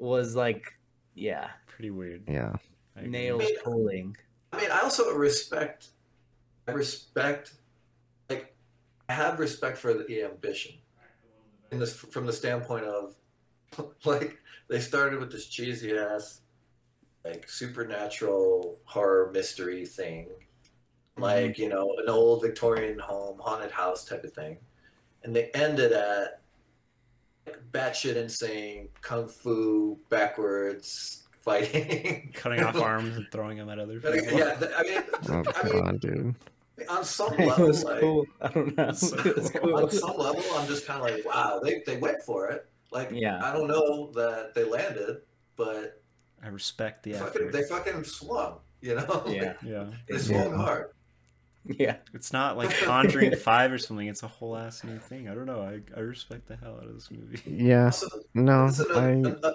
was like, yeah, pretty weird. Yeah. I nails pulling. I mean, I also respect. I respect, like, I have respect for the ambition, in this from the standpoint of, <laughs> like, they started with this cheesy ass, like supernatural horror mystery thing, mm-hmm. like you know an old Victorian home haunted house type of thing, and they ended at like, batshit insane kung fu backwards <laughs> fighting. Cutting off <laughs> arms and throwing them at other But, people. yeah, I mean, <laughs> Oh I mean, god, dude. on some It level, was like, cool. I don't know. So It was cool. cool. on some level, I'm just kind of like, wow, they, they went for it. Like, Yeah. I don't know that they landed, but I respect the fucking, effort. they fucking swung, you know? Yeah, Yeah, they Yeah. swung hard. <laughs> yeah. it's not like <laughs> Conjuring Five or something. It's a whole ass new thing. I don't know. I, I respect the hell out of this movie. <laughs> Yeah. Also, No, this another, I uh,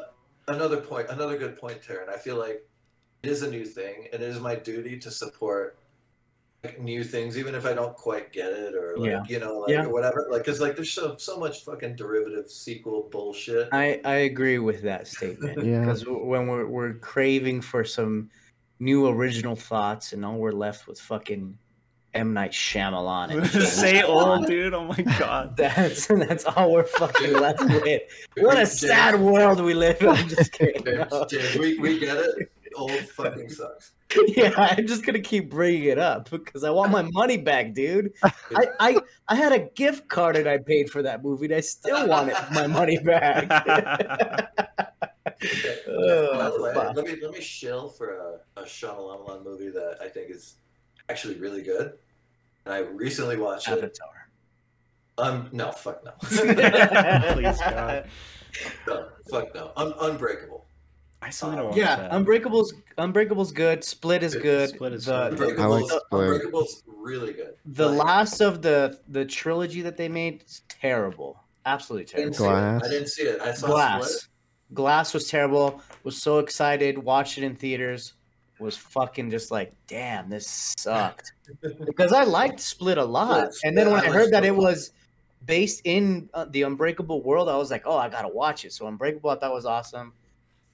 another point, another good point, Taryn. I feel like it is a new thing, and it is my duty to support like, new things, even if I don't quite get it or like Yeah. you know, like Yeah. or whatever. Like, cause like there's so so much fucking derivative sequel bullshit. I I agree with that statement. Yeah. Because when we're we're craving for some new original thoughts, and all we're left with fucking M Night Shyamalan. <laughs> Say old, dude. Oh my god. <laughs> That's that's all we're fucking left <laughs> with. What a James- sad world we live in. I'm just kidding. James, No. James, we, we get it. Old fucking sucks. Yeah, I'm just gonna keep bringing it up because I want my money back, dude. I, I I had a gift card and I paid for that movie, and I still want it, my money back. Okay. Oh, By way, let me let me shill for a, a Shyamalan movie that I think is actually really good. And I recently watched it. Avatar. Um, no, fuck no. <laughs> Please, God. no fuck no. Un- Unbreakable. I still need to watch Yeah, that. Unbreakable's Unbreakable's good. Split is good. Split is the, fun. Unbreakable. I like Unbreakable's really good. the Like, last of the the trilogy that they made is terrible. Absolutely terrible. Glass. I didn't see it. I saw Glass. Split. Glass was terrible. Was so excited. Watched it in theaters. Was fucking just like, damn, this sucked. because I liked Split a lot, Split, and then when I I heard that it was based in uh, the Unbreakable world, I was like, oh, I gotta watch it. So Unbreakable, I thought was awesome,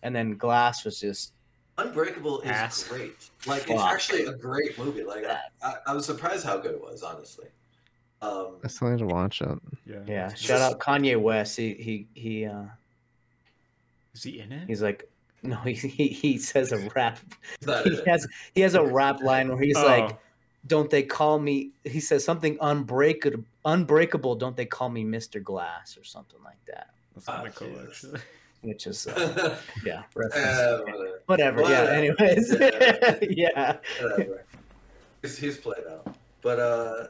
and then Glass was just Unbreakable is Ass. great. Like Fuck. it's actually a great movie. Like I, I, I was surprised how good it was, honestly. Um, I still need to watch it. Yeah. yeah. Just- Shout out Kanye West. He he he. uh Is he in it? He's like, <laughs> no, he he, he says a rap. He it. has he has a rap line where he's Oh. like, "Don't they call me?" He says something unbreakable. Unbreakable. Don't they call me Mister Glass or something like that? That's kind Ah, of cool, actually. Which is uh, <laughs> yeah. Uh, whatever. whatever. Yeah. Anyways, Yeah. <laughs> yeah. Whatever. he's, he's played out. But uh,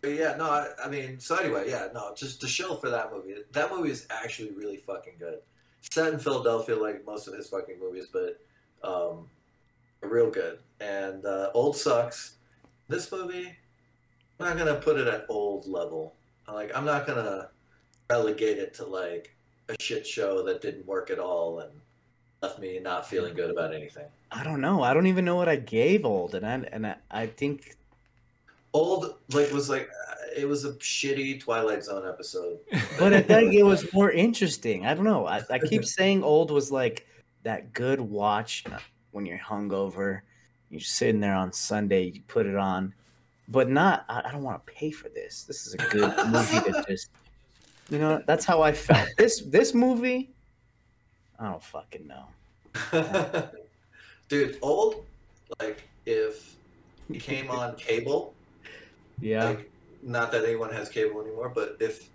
but yeah, no, I, I mean, so anyway, yeah, no, just to show for that movie. That movie is actually really fucking good. Set in Philadelphia, like most of his fucking movies, but um, real good. And uh, old sucks. This movie, I'm not gonna put it at old level. Like, I'm not gonna relegate it to like a shit show that didn't work at all and left me not feeling good about anything. I don't know. I don't even know what I gave old, and I and I, I think old like was like it was a shitty twilight zone episode <laughs> But I think it was more interesting. I don't know. I, I keep <laughs> saying old was like that good watch uh, when you're hungover. You're sitting there on Sunday, you put it on, but not. I, I don't want to pay for this. This is a good <laughs> movie to just, you know. That's how I felt. This this movie, I don't fucking know. dude old like if it came on cable Yeah, like not that anyone has cable anymore but if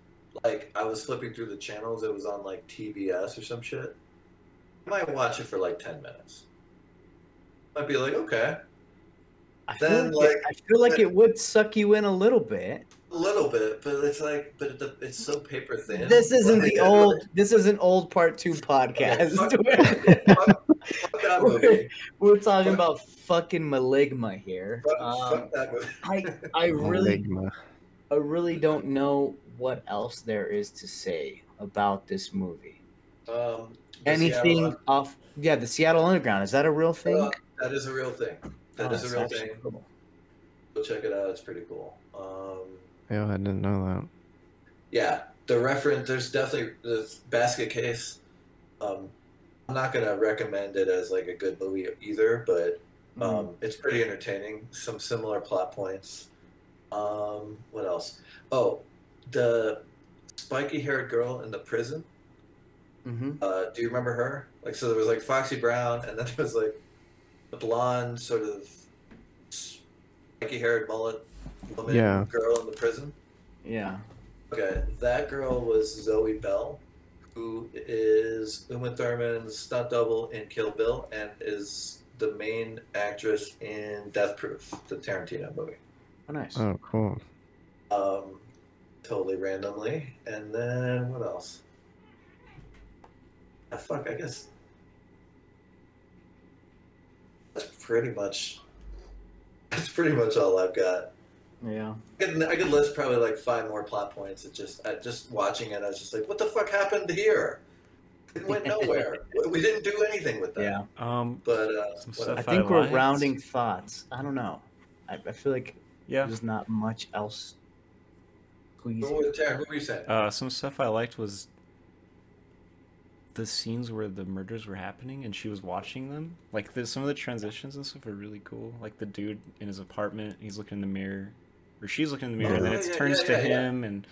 like i was flipping through the channels it was on like tbs or some shit i might watch it for like 10 minutes might be like okay I feel then, like, it, like- I feel like it would suck you in a little bit. a little bit but it's like but it, it's so paper thin This isn't Like, the old. This is an old part two podcast. fuck, <laughs> fuck that movie We're talking Fuck- about fucking Maligma here. fuck, Um, fuck that movie I I really Enigma. I really don't know what else there is to say about this movie. Um, Anything Seattle- off? Yeah, the Seattle Underground is that a real thing? Uh, that is a real thing. That Oh, is that's a real thing. cool. Go check it out. It's pretty cool. Um, Yeah, I didn't know that. yeah, the reference. There's definitely the basket case. Um, I'm not gonna recommend it as like a good movie either, but Mm. um, it's pretty entertaining. Some similar plot points. Um, what else? Oh, the spiky-haired girl in the prison. Mhm. Uh, do you remember her? Like, so there was like Foxy Brown, and then <laughs> there was like the blonde, sort of spiky-haired mullet woman Yeah. girl in the prison. Yeah. Okay, that girl was Zoe Bell, who is Uma Thurman's stunt double in Kill Bill and is the main actress in Death Proof, the Tarantino movie. Oh, nice. Oh, cool. Um, totally randomly. And then what else? Ah, fuck, I guess that's pretty much <laughs> that's pretty much all I've got. yeah. I could, I could list probably like five more plot points. It just, I just watching it, I was just like, what the fuck happened here? It went <laughs> nowhere. we didn't do anything with that. Yeah. Um, But uh, Some what stuff I else? I think we're rounding thoughts. I don't know. I, I feel like yeah. there's not much else. Please. what, were- what were you saying? Uh, some stuff I liked was the scenes where the murders were happening and she was watching them. Like the, some of the transitions and stuff are really cool. Like the dude in his apartment, he's looking in the mirror, or she's looking in the mirror, and then Oh, it yeah, turns yeah, to yeah, yeah. him, and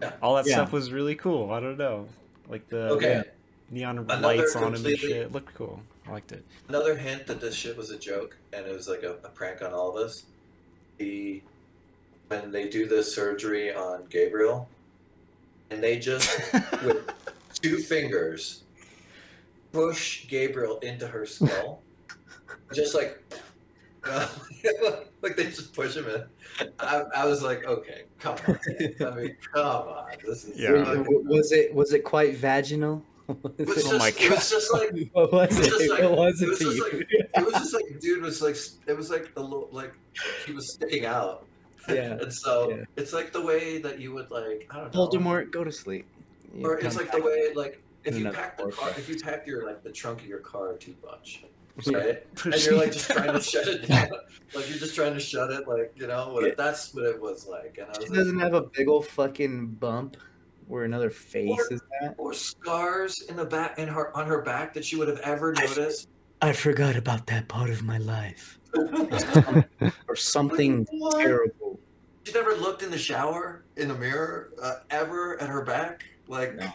Yeah. all that Yeah. stuff was really cool. I don't know, like the okay, neon Another lights on him and completely- shit. It looked cool. I liked it. another hint that this shit was a joke and it was like a, a prank on all of us. The when they do the surgery on Gabriel, and they just <laughs> with two fingers push Gabriel into her skull, just like uh, <laughs> like they just push him in. I, I was like, okay, come on. I mean, come on. This is Yeah. Wait, was it was it quite vaginal? It was, Oh my just, it was just like what was It was it? just like- what was it it, was just like- it was just like dude was like it was like a little like he was sticking out. Yeah, <laughs> and so yeah. it's like the way that you would like I don't know. Voldemort, go to sleep. You Or it's like the way like if you pack the car, if you pack your like the trunk of your car too much, Yeah. right? and you're like just trying to shut it down, <laughs> like you're just trying to shut it, like you know what? Yeah. That's what it was like. And I was She like, doesn't have a big old fucking bump where another face Or- is at. or scars in the back in her on her back that she would have ever noticed. I forgot about that part of my life. <laughs> <laughs> or something What? terrible. She never looked in the shower in the mirror uh, ever at her back. Like, No.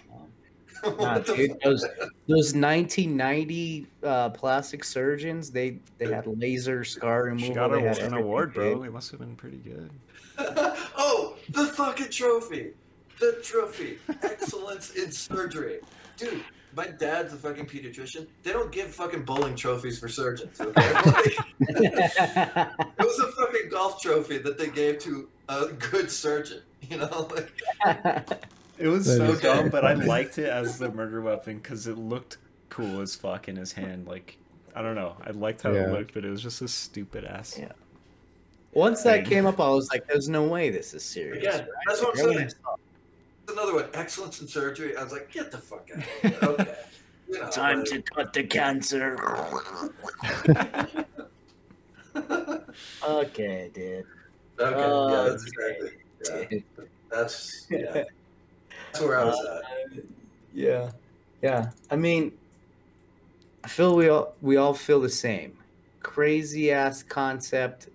<laughs> what Nah, dude, those those 1990 uh, plastic surgeons, they they had laser scar removal. She got a, an award, bro. dude. It must have been pretty good. oh, the fucking trophy. The trophy. Excellence in surgery. Dude, my dad's a fucking pediatrician. They don't give fucking bowling trophies for surgeons, okay? <laughs> Like, <laughs> it was a fucking golf trophy that they gave to a good surgeon, you know? <laughs> Like, It was That so dumb, so but I liked it as the murder weapon because it looked cool as fuck in his hand. Like, I don't know. I liked how it looked, but it was just a stupid ass. Yeah. Once that came up, I was like, "There's no way this is serious." Again, right? that's what I'm saying. Another one, excellence in surgery. I was like, get the fuck out of here. <laughs> Okay. You know, Time like- to cut the cancer. <laughs> okay, dude. Okay, Oh, yeah, that's exactly. Yeah, that's yeah. That's where I was at. Uh, yeah, yeah. I mean, I feel we all we all feel the same. Crazy ass concept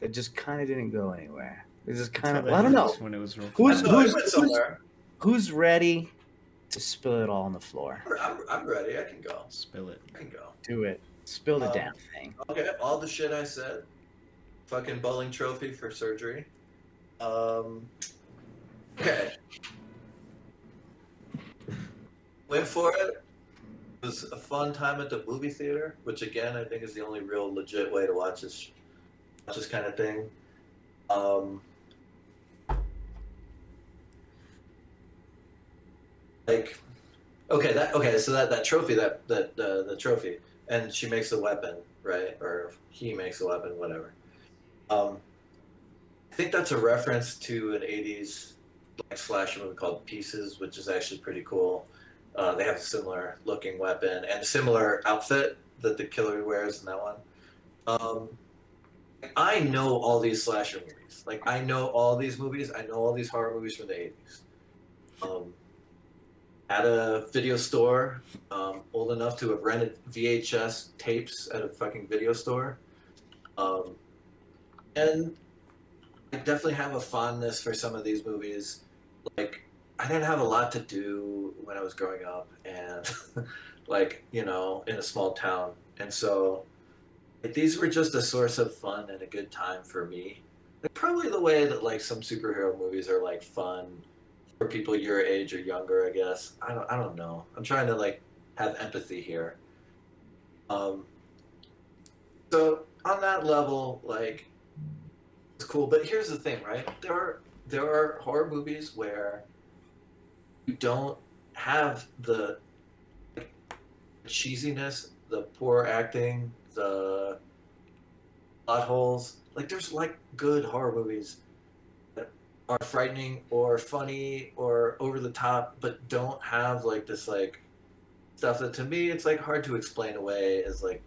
that just kind of didn't go anywhere. It just kind of. I don't know. When it was real Who's- I fun. know, I who's- who's- Who's ready to spill it all on the floor? I'm, I'm ready. I can go. Spill it. I can go. Do it. Spill the Um, damn thing. Okay, all the shit I said. Fucking bowling trophy for surgery. Um. Okay. Went for it. It was a fun time at the movie theater, which again I think is the only real legit way to watch this, watch this kind of thing. Um. Like, okay, that okay, so that that trophy, that that uh, the trophy, and she makes a weapon, right? Or he makes a weapon, whatever. Um, I think that's a reference to an '80s black slasher movie called Pieces, which is actually pretty cool. Uh, they have a similar looking weapon and a similar outfit that the killer wears in that one. Um, I know all these slasher movies. Like I know all these movies. I know all these horror movies from the '80s. Um, at a video store, um, old enough to have rented VHS tapes at a fucking video store. Um, and I definitely have a fondness for some of these movies. Like, I didn't have a lot to do when I was growing up, and <laughs> like, you know, in a small town. And so, like, these were just a source of fun and a good time for me. Like, probably the way that, like, some superhero movies are, like, fun for people your age or younger, I guess. I don't, I don't know. I'm trying to like have empathy here. Um, so on that level, like it's cool. But here's the thing, right? There are there are horror movies where you don't have the like, cheesiness, the poor acting, the plot holes. Like there's like good horror movies are frightening or funny or over the top, but don't have like this like stuff that to me it's like hard to explain away as like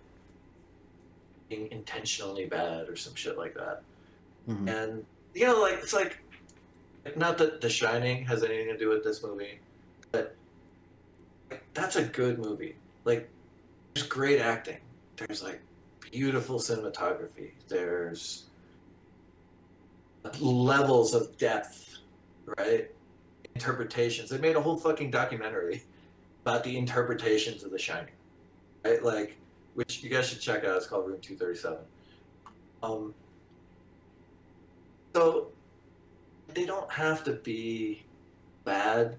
being intentionally bad or some shit like that. Mhm. And you know, like it's like not that The Shining has anything to do with this movie, but like, that's a good movie. Like there's great acting. There's like beautiful cinematography. There's levels of depth, right? Interpretations. They made a whole fucking documentary about the interpretations of The Shining, right? Like, which you guys should check out. It's called Room Two Thirty Seven. Um, so they don't have to be bad.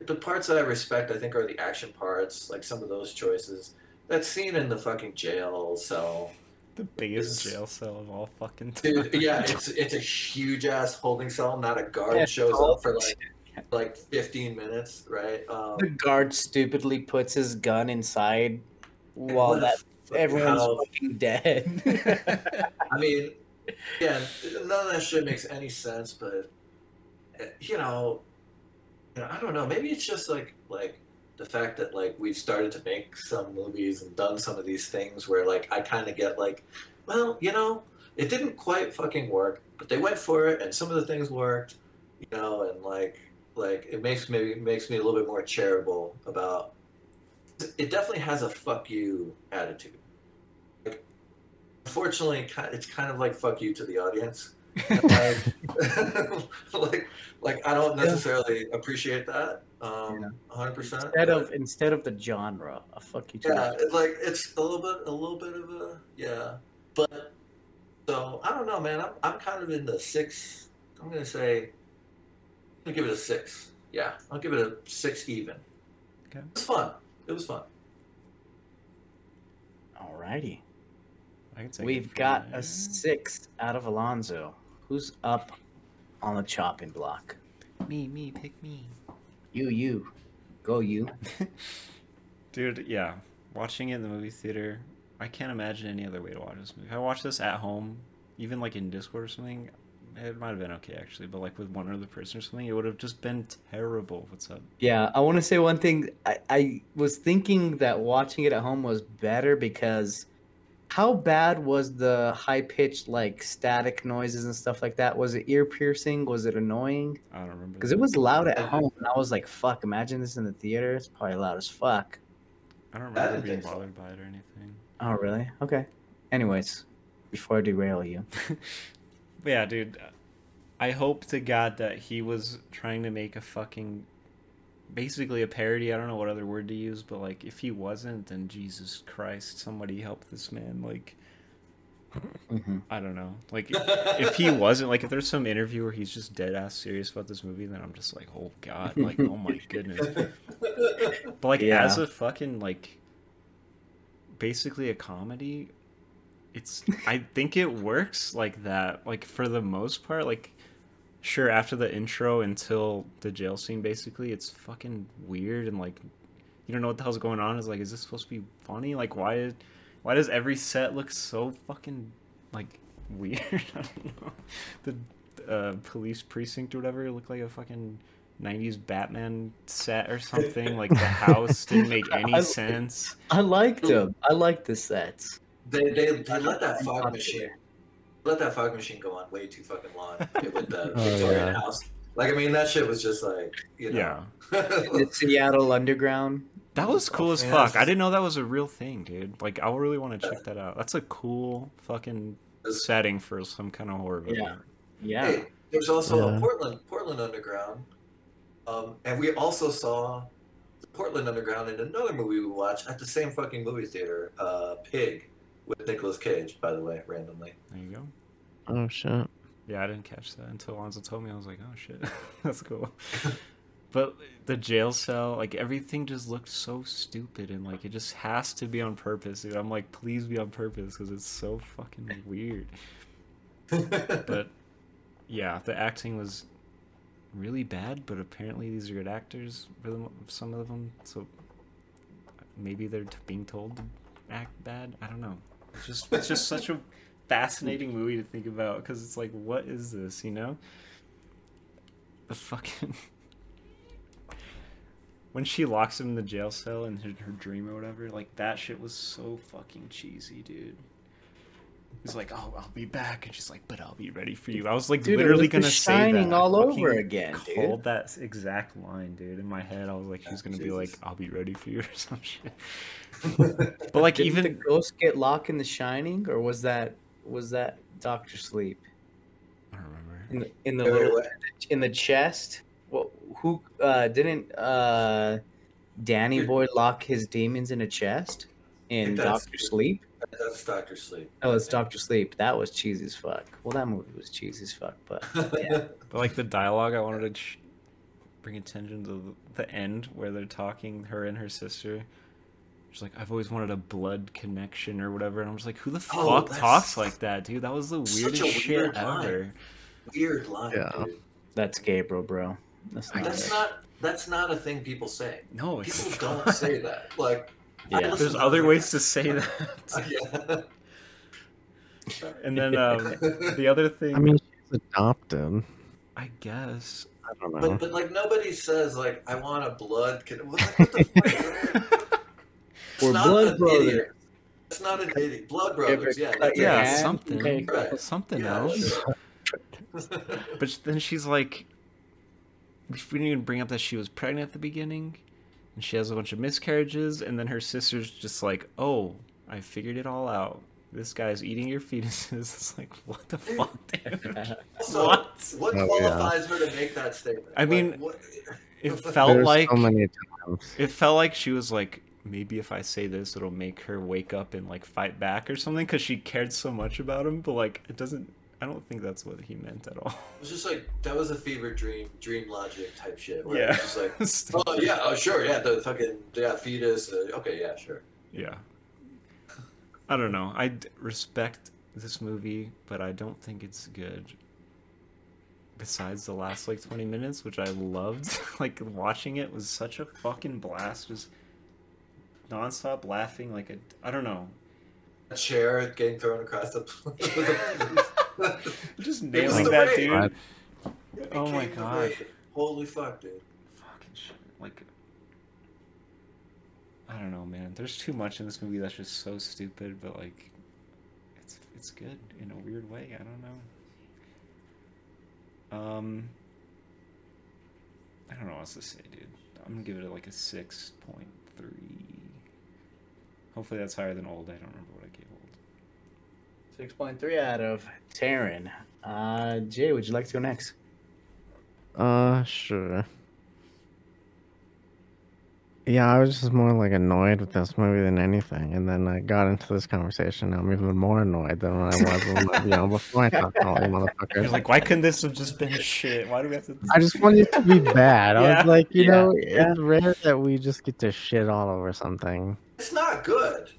The parts that I respect, I think, are the action parts, like some of those choices. That scene in the fucking jail cell. The biggest It's- jail cell of all fucking time. Dude, yeah, it's it's a huge ass holding cell. Not a guard Yeah, shows up for like like 15 minutes, right? Um, The guard stupidly puts his gun inside while that everyone's how- fucking dead. <laughs> I mean, yeah, none of that shit makes any sense, but eh, you know, you know, I don't know. Maybe it's just like like the fact that like we've started to make some movies and done some of these things where like I kind of get like, well, you know, it didn't quite fucking work, but they went for it, and some of the things worked, you know, and like like it makes maybe makes me a little bit more charitable about. It definitely has a fuck you attitude. Like, unfortunately, it's kind of like fuck you to the audience. <laughs> like, <laughs> like, like I don't necessarily appreciate that. Um, hundred percent. instead of instead of the genre, a fuck you. yeah, it's like it's a little bit, a little bit of a yeah. But so I don't know, man. I'm I'm kind of in the six. I'm gonna say. I'm gonna give it a six. Yeah, I'll give it a six even. Okay. It was fun. It was fun. Alrighty, I can take we've got there. a six out of Alonzo. Who's up on the chopping block? Me, me, pick me. You, you, go you. Dude, yeah. Watching it in the movie theater, I can't imagine any other way to watch this movie. If I watched this at home, even like in Discord or something, it might have been okay actually, but like with one other person or something, it would have just been terrible. What's up? Yeah, I want to say one thing. I, I was thinking that watching it at home was better because how bad was the high pitched like static noises and stuff like that? Was it ear piercing? Was it annoying? I don't remember. Because it was loud at home, and I was like, "Fuck!" Imagine this in the theater. It's probably loud as fuck. I don't remember being bothered by it or anything. Oh, really? Okay. Anyways, before I derail you, <laughs> yeah, dude, I hope to God that he was trying to make a fucking, basically a parody. I don't know what other word to use, but like, if he wasn't, then Jesus Christ, somebody help this man. Like, Mhm. I don't know. Like, <laughs> if he wasn't, like, if there's some interview where he's just dead ass serious about this movie, then I'm just like, oh God, like, oh my <laughs> goodness. <laughs> But like, Yeah. as a fucking like, basically a comedy, it's. I think it works like that. Like for the most part, like, sure after the intro until the jail scene, basically, it's fucking weird and like, you don't know what the hell's going on. Is like, is this supposed to be funny? Like, why? is Why does every set look so fucking like <laughs> weird. I don't know. The uh, police precinct or whatever looked like a fucking 90s Batman set or something. Like the <laughs> house didn't make any I- sense. I liked them. I liked the sets. They they, they let that fog machine let that fog machine go on way too fucking long with the <laughs> Oh, Victorian yeah. house. Like I mean that shit was just like you know Yeah. <laughs> The Seattle Underground. That was cool as Yeah, fuck. it's I didn't know that was a real thing, dude. Like, I really want to check that out. That's a cool fucking setting for some kind of horror movie. Yeah. Yeah. Hey, there's also Yeah. a Portland Portland Underground, um, and we also saw the Portland Underground in another movie we watched at the same fucking movie theater, uh, Pig, with Nicolas Cage, by the way, randomly. There you go. Oh shit. Yeah, I didn't catch that until Alonzo told me. I was like, oh shit, <laughs> that's cool. <laughs> but the jail cell, like everything just looked so stupid and like it just has to be on purpose. Dude. I'm like, please be on purpose because it's so fucking weird. <laughs> But yeah, the acting was really bad, but apparently these are good actors for the, mo- some of them. So maybe they're being told to act bad. I don't know. It's just it's just such a fascinating movie to think about because it's like, what is this? You know, the fucking <laughs> when she locks him in the jail cell in her, her dream or whatever. Like that shit was so fucking cheesy, dude. He's like, "Oh, I'll be back," and she's like, "But I'll be ready for you." I was like, Dude, literally gonna say Shining that. all I over fucking again, dude. Called that exact line, dude. In my head, I was like, she's gonna be like, "I'll be ready for you" <laughs> or some shit. <laughs> But like, Didn't even the ghost get locked in The Shining, or was that was that Doctor Sleep I don't remember. in the in the Wait, wait, little, in the chest? Well, who uh, didn't uh, Danny Boy lock his demons in a chest in Doctor Sleep? That's Doctor Sleep. Oh, it's Doctor Sleep. That was cheesy as fuck. Well, that movie was cheesy as fuck, but <laughs> Yeah. But like the dialogue, I wanted to sh- bring attention to the, the end where they're talking, her and her sister. She's like, "I've always wanted a blood connection or whatever," and I'm just like, "Who the Oh, fuck that's- talks like that, dude? That was the weirdest weird shit line. ever." Weird line, Yeah. dude. that's Gabriel, bro. That's not. That's not that's not a thing people say. No, People <laughs> don't say that. Like I Yeah. There's other ways to say that. <laughs> yeah. And then um, the other thing, I mean, she's adopted. I guess. I don't know. But, but like nobody says like I want a blood. Con-. What, what the fuck? <laughs> We're blood an brothers. idiot. It's not an idiot. Blood brothers. Yeah. cut that's Yeah, it. something. okay. Right. Something Yeah, else. sure. But then she's like, we didn't even bring up that she was pregnant at the beginning, and she has a bunch of miscarriages, and then her sister's just like, "Oh, I figured it all out. This guy's eating your fetuses." <laughs> It's like, what the fuck, dude? <laughs> So, What? what Oh, yeah. qualifies her to make that statement? I mean, Like, what, It <laughs> felt There's like so many times. it felt like she was like, maybe if I say this, it'll make her wake up and like fight back or something, because she cared so much about him. But like, it doesn't. I don't think that's what he meant at all. it was just like that was a fever dream, dream logic type shit. Yeah. It was just like, oh <laughs> yeah, oh sure, yeah, the fucking yeah fetus. Uh, okay, yeah, sure. Yeah. I don't know. I respect this movie, but I don't think it's good. Besides the last like 20 minutes, which I loved, <laughs> like watching it was such a fucking blast. Just nonstop laughing, like a I don't know, A chair getting thrown across the. <laughs> <laughs> the just nailing that raid. dude. Right. Oh my God. Holy fuck, dude. Fucking shit. Like, I don't know, man. There's too much in this movie that's just so stupid, but like, it's it's good in a weird way. I don't know. Um, I don't know what else to say, dude. I'm gonna give it like a six point three. Hopefully that's higher than old. I don't remember what I gave old. Six point three out of Taryn. Uh, Jay, would you like to go next? Uh, sure. Yeah, I was just more like annoyed with this movie than anything, and then I got into this conversation. Now I'm even more annoyed than when I was when, you know before I talked to all you You're motherfuckers. like, why couldn't this have just been shit? Why do we have to? I just wanted it to be bad. I was like, you yeah, know, yeah. it's rare that we just get to shit all over something. It's not good.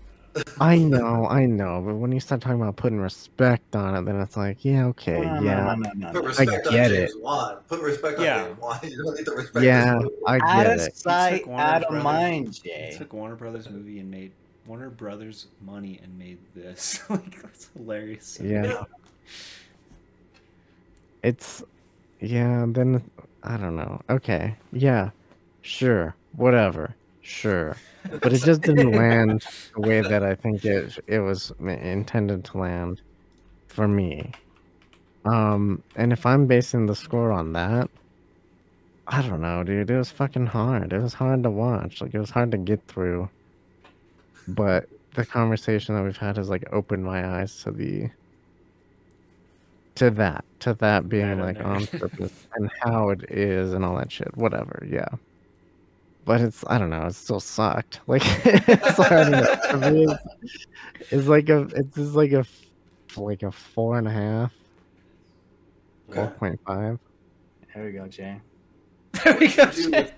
I know, I know, but when you start talking about putting respect on it, then it's like, yeah, okay, No, no, yeah, no, no, no, Put no. respect on get James it. Wan. Put respect on Yeah. James Wan. <laughs> You don't need to respect yeah, this movie. I Out get of it. sight, took Warner out of Brothers. mind, He Jay. took Warner Brothers movie and made Warner Brothers money and made this. <laughs> like that's hilarious. Yeah. it's yeah. Then I don't know. Okay, yeah, sure, whatever, sure. But it just didn't land the way that I think it it was intended to land for me. Um, and if I'm basing the score on that, I don't know, dude. It was fucking hard. It was hard to watch. Like it was hard to get through. But the conversation that we've had has like opened my eyes to the to that to that being like know. on purpose and how it is and all that shit. Whatever, yeah. But it's I don't know. It still sucked. <laughs> Like it's hard to- me, it's, it's like a it's just like a like a four and a half, four Okay. point five. There we go, Jay. <laughs> There we go. Dude,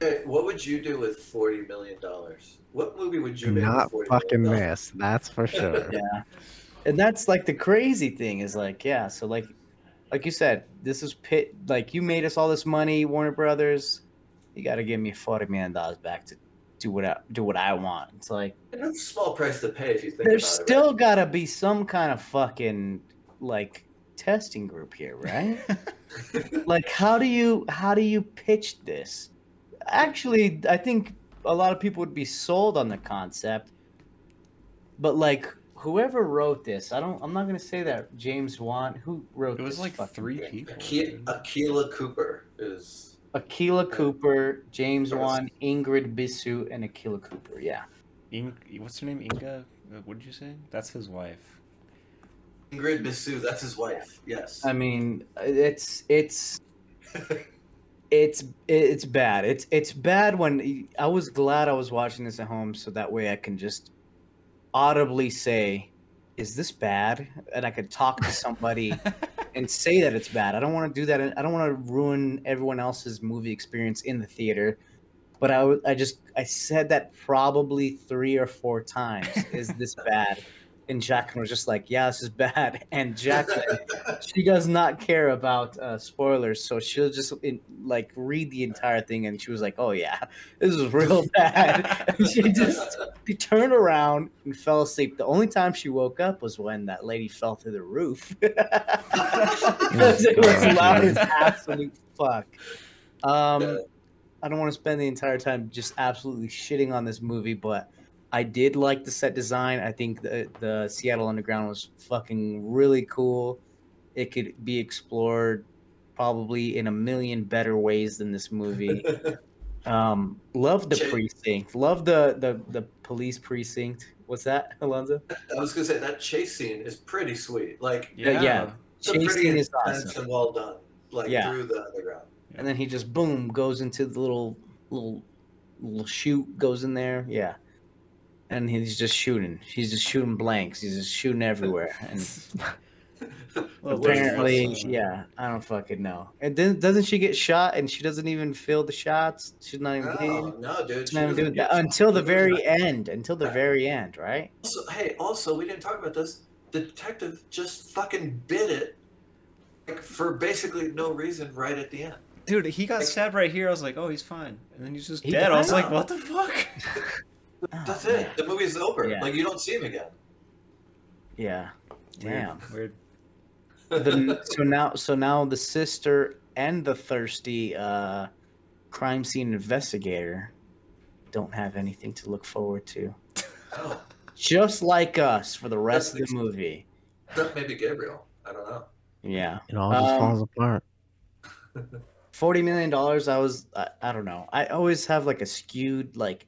Hey, what would you do with forty million dollars? What movie would you make? Not with $40 fucking million? this. That's for <laughs> sure. Yeah. And that's like the crazy thing is like, yeah, so like like you said, this is pit like you made us all this money, Warner Brothers. You gotta give me forty million dollars back to do what I do what I want. It's like And That's a small price to pay if you think there's about still gotta be some kind of fucking like testing group here, right? <laughs> like how do you how do you pitch this actually i think a lot of people would be sold on the concept but like whoever wrote this i don't i'm not going to say that james wan who wrote It was this like fucking three thing? people. Aki- Akela Cooper is. Akila cooper james wan ingrid bisu and akela cooper yeah Ing- what's her name? Inga? Uh, What did you say? That's his wife. Ingrid Bisu, that's his wife. Yes. i mean it's it's <laughs> it's it's bad. It's it's bad when I was glad I was watching this at home, so that way I can just audibly say, "Is this bad?" and I could talk to somebody <laughs> and say that it's bad. I don't want to do that. I don't want to ruin everyone else's movie experience in the theater. But I, I just I said that probably three or four times. Is this bad? And Jacqueline was just like, "Yeah, this is bad." <laughs> And Jacqueline she does not care about uh, spoilers, so she'll just in, like read the entire thing, and she was like, "Oh yeah, this is real <laughs> bad." <laughs> and she just she turned around and fell asleep. The only time she woke up was when that lady fell through the roof because it was loud as absolute fuck. Um, I don't want to spend the entire time just absolutely shitting on this movie, but I did like the set design. I think the the Seattle Underground was fucking really cool. It could be explored probably in a million better ways than this movie. <laughs> Um, love the precinct. Love the the the police precinct. What's that, <laughs> Alonzo? I was gonna say that chase scene is pretty sweet. Like Yeah, yeah. it's a Chase scene is awesome. and well done. Like Yeah. through the underground. And then he just boom goes into the little little little chute goes in there. Yeah. And he's just shooting. He's just shooting blanks. He's just shooting everywhere. And <laughs> Well, apparently, yeah, I don't fucking know. And then doesn't she get shot and she doesn't even feel the shots? She's not even No, bleeding. no, dude. She's not even doing that shot. until the very end. Until the Yeah. very end, right? Also, hey, also, we didn't talk about this. The detective just fucking bit it, like for basically no reason, right at the end. Dude, he got stabbed right here. I was like, oh, he's fine. And then he's just He dead. I was died? like, what the fuck? <laughs> That's Oh, it. man. The movie's over. Yeah. Like you don't see him again. Yeah. Damn. Weird. <laughs> the, so now so now the sister and the thirsty uh crime scene investigator don't have anything to look forward to oh, just like us for the rest That's of the movie except maybe Gabriel. I don't know. yeah It all just Um, falls apart. <laughs> 40 million dollars i was I, I don't know i always have like a skewed like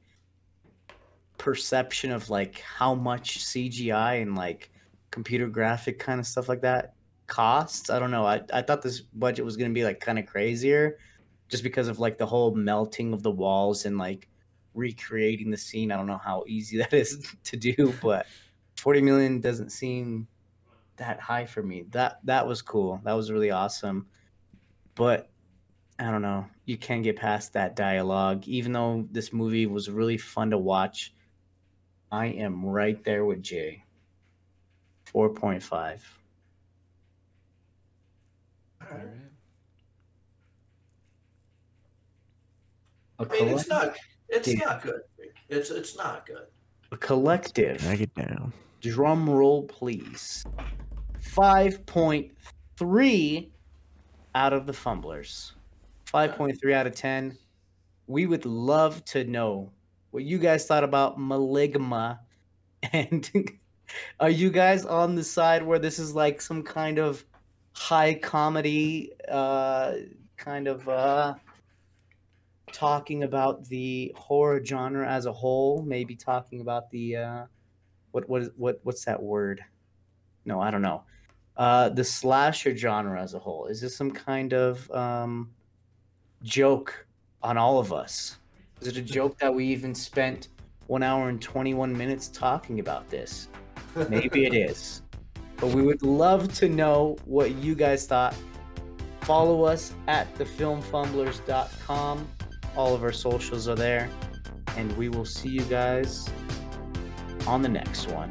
perception of like how much cgi and like computer graphic kind of stuff like that costs? I don't know. I, I thought this budget was going to be like kind of crazier just because of like the whole melting of the walls and like recreating the scene. I don't know how easy <laughs> that is to do but 40 million doesn't seem that high for me. That that was cool. That was really awesome. But I don't know. You can't get past that dialogue. Even though this movie was really fun to watch, I am right there with Jay. 4.5. All right. A, I mean, it's not. It's not good. It's it's not good. a collective. Drag it down. Drum roll, please. 5.3 out of the fumblers. 5.3 out of 10. We would love to know what you guys thought about Maligma. <laughs> And are you guys on the side where this is like some kind of high comedy, uh, kind of uh, talking about the horror genre as a whole? Maybe talking about the uh, what what is what what's that word? No, I don't know. Uh, the slasher genre as a whole. Is this some kind of um, joke on all of us? Is it a joke that we even spent one hour and 21 minutes talking about this? Maybe it is. But we would love to know what you guys thought. Follow us at thefilmfumblers.com. All of our socials are there. And we will see you guys on the next one.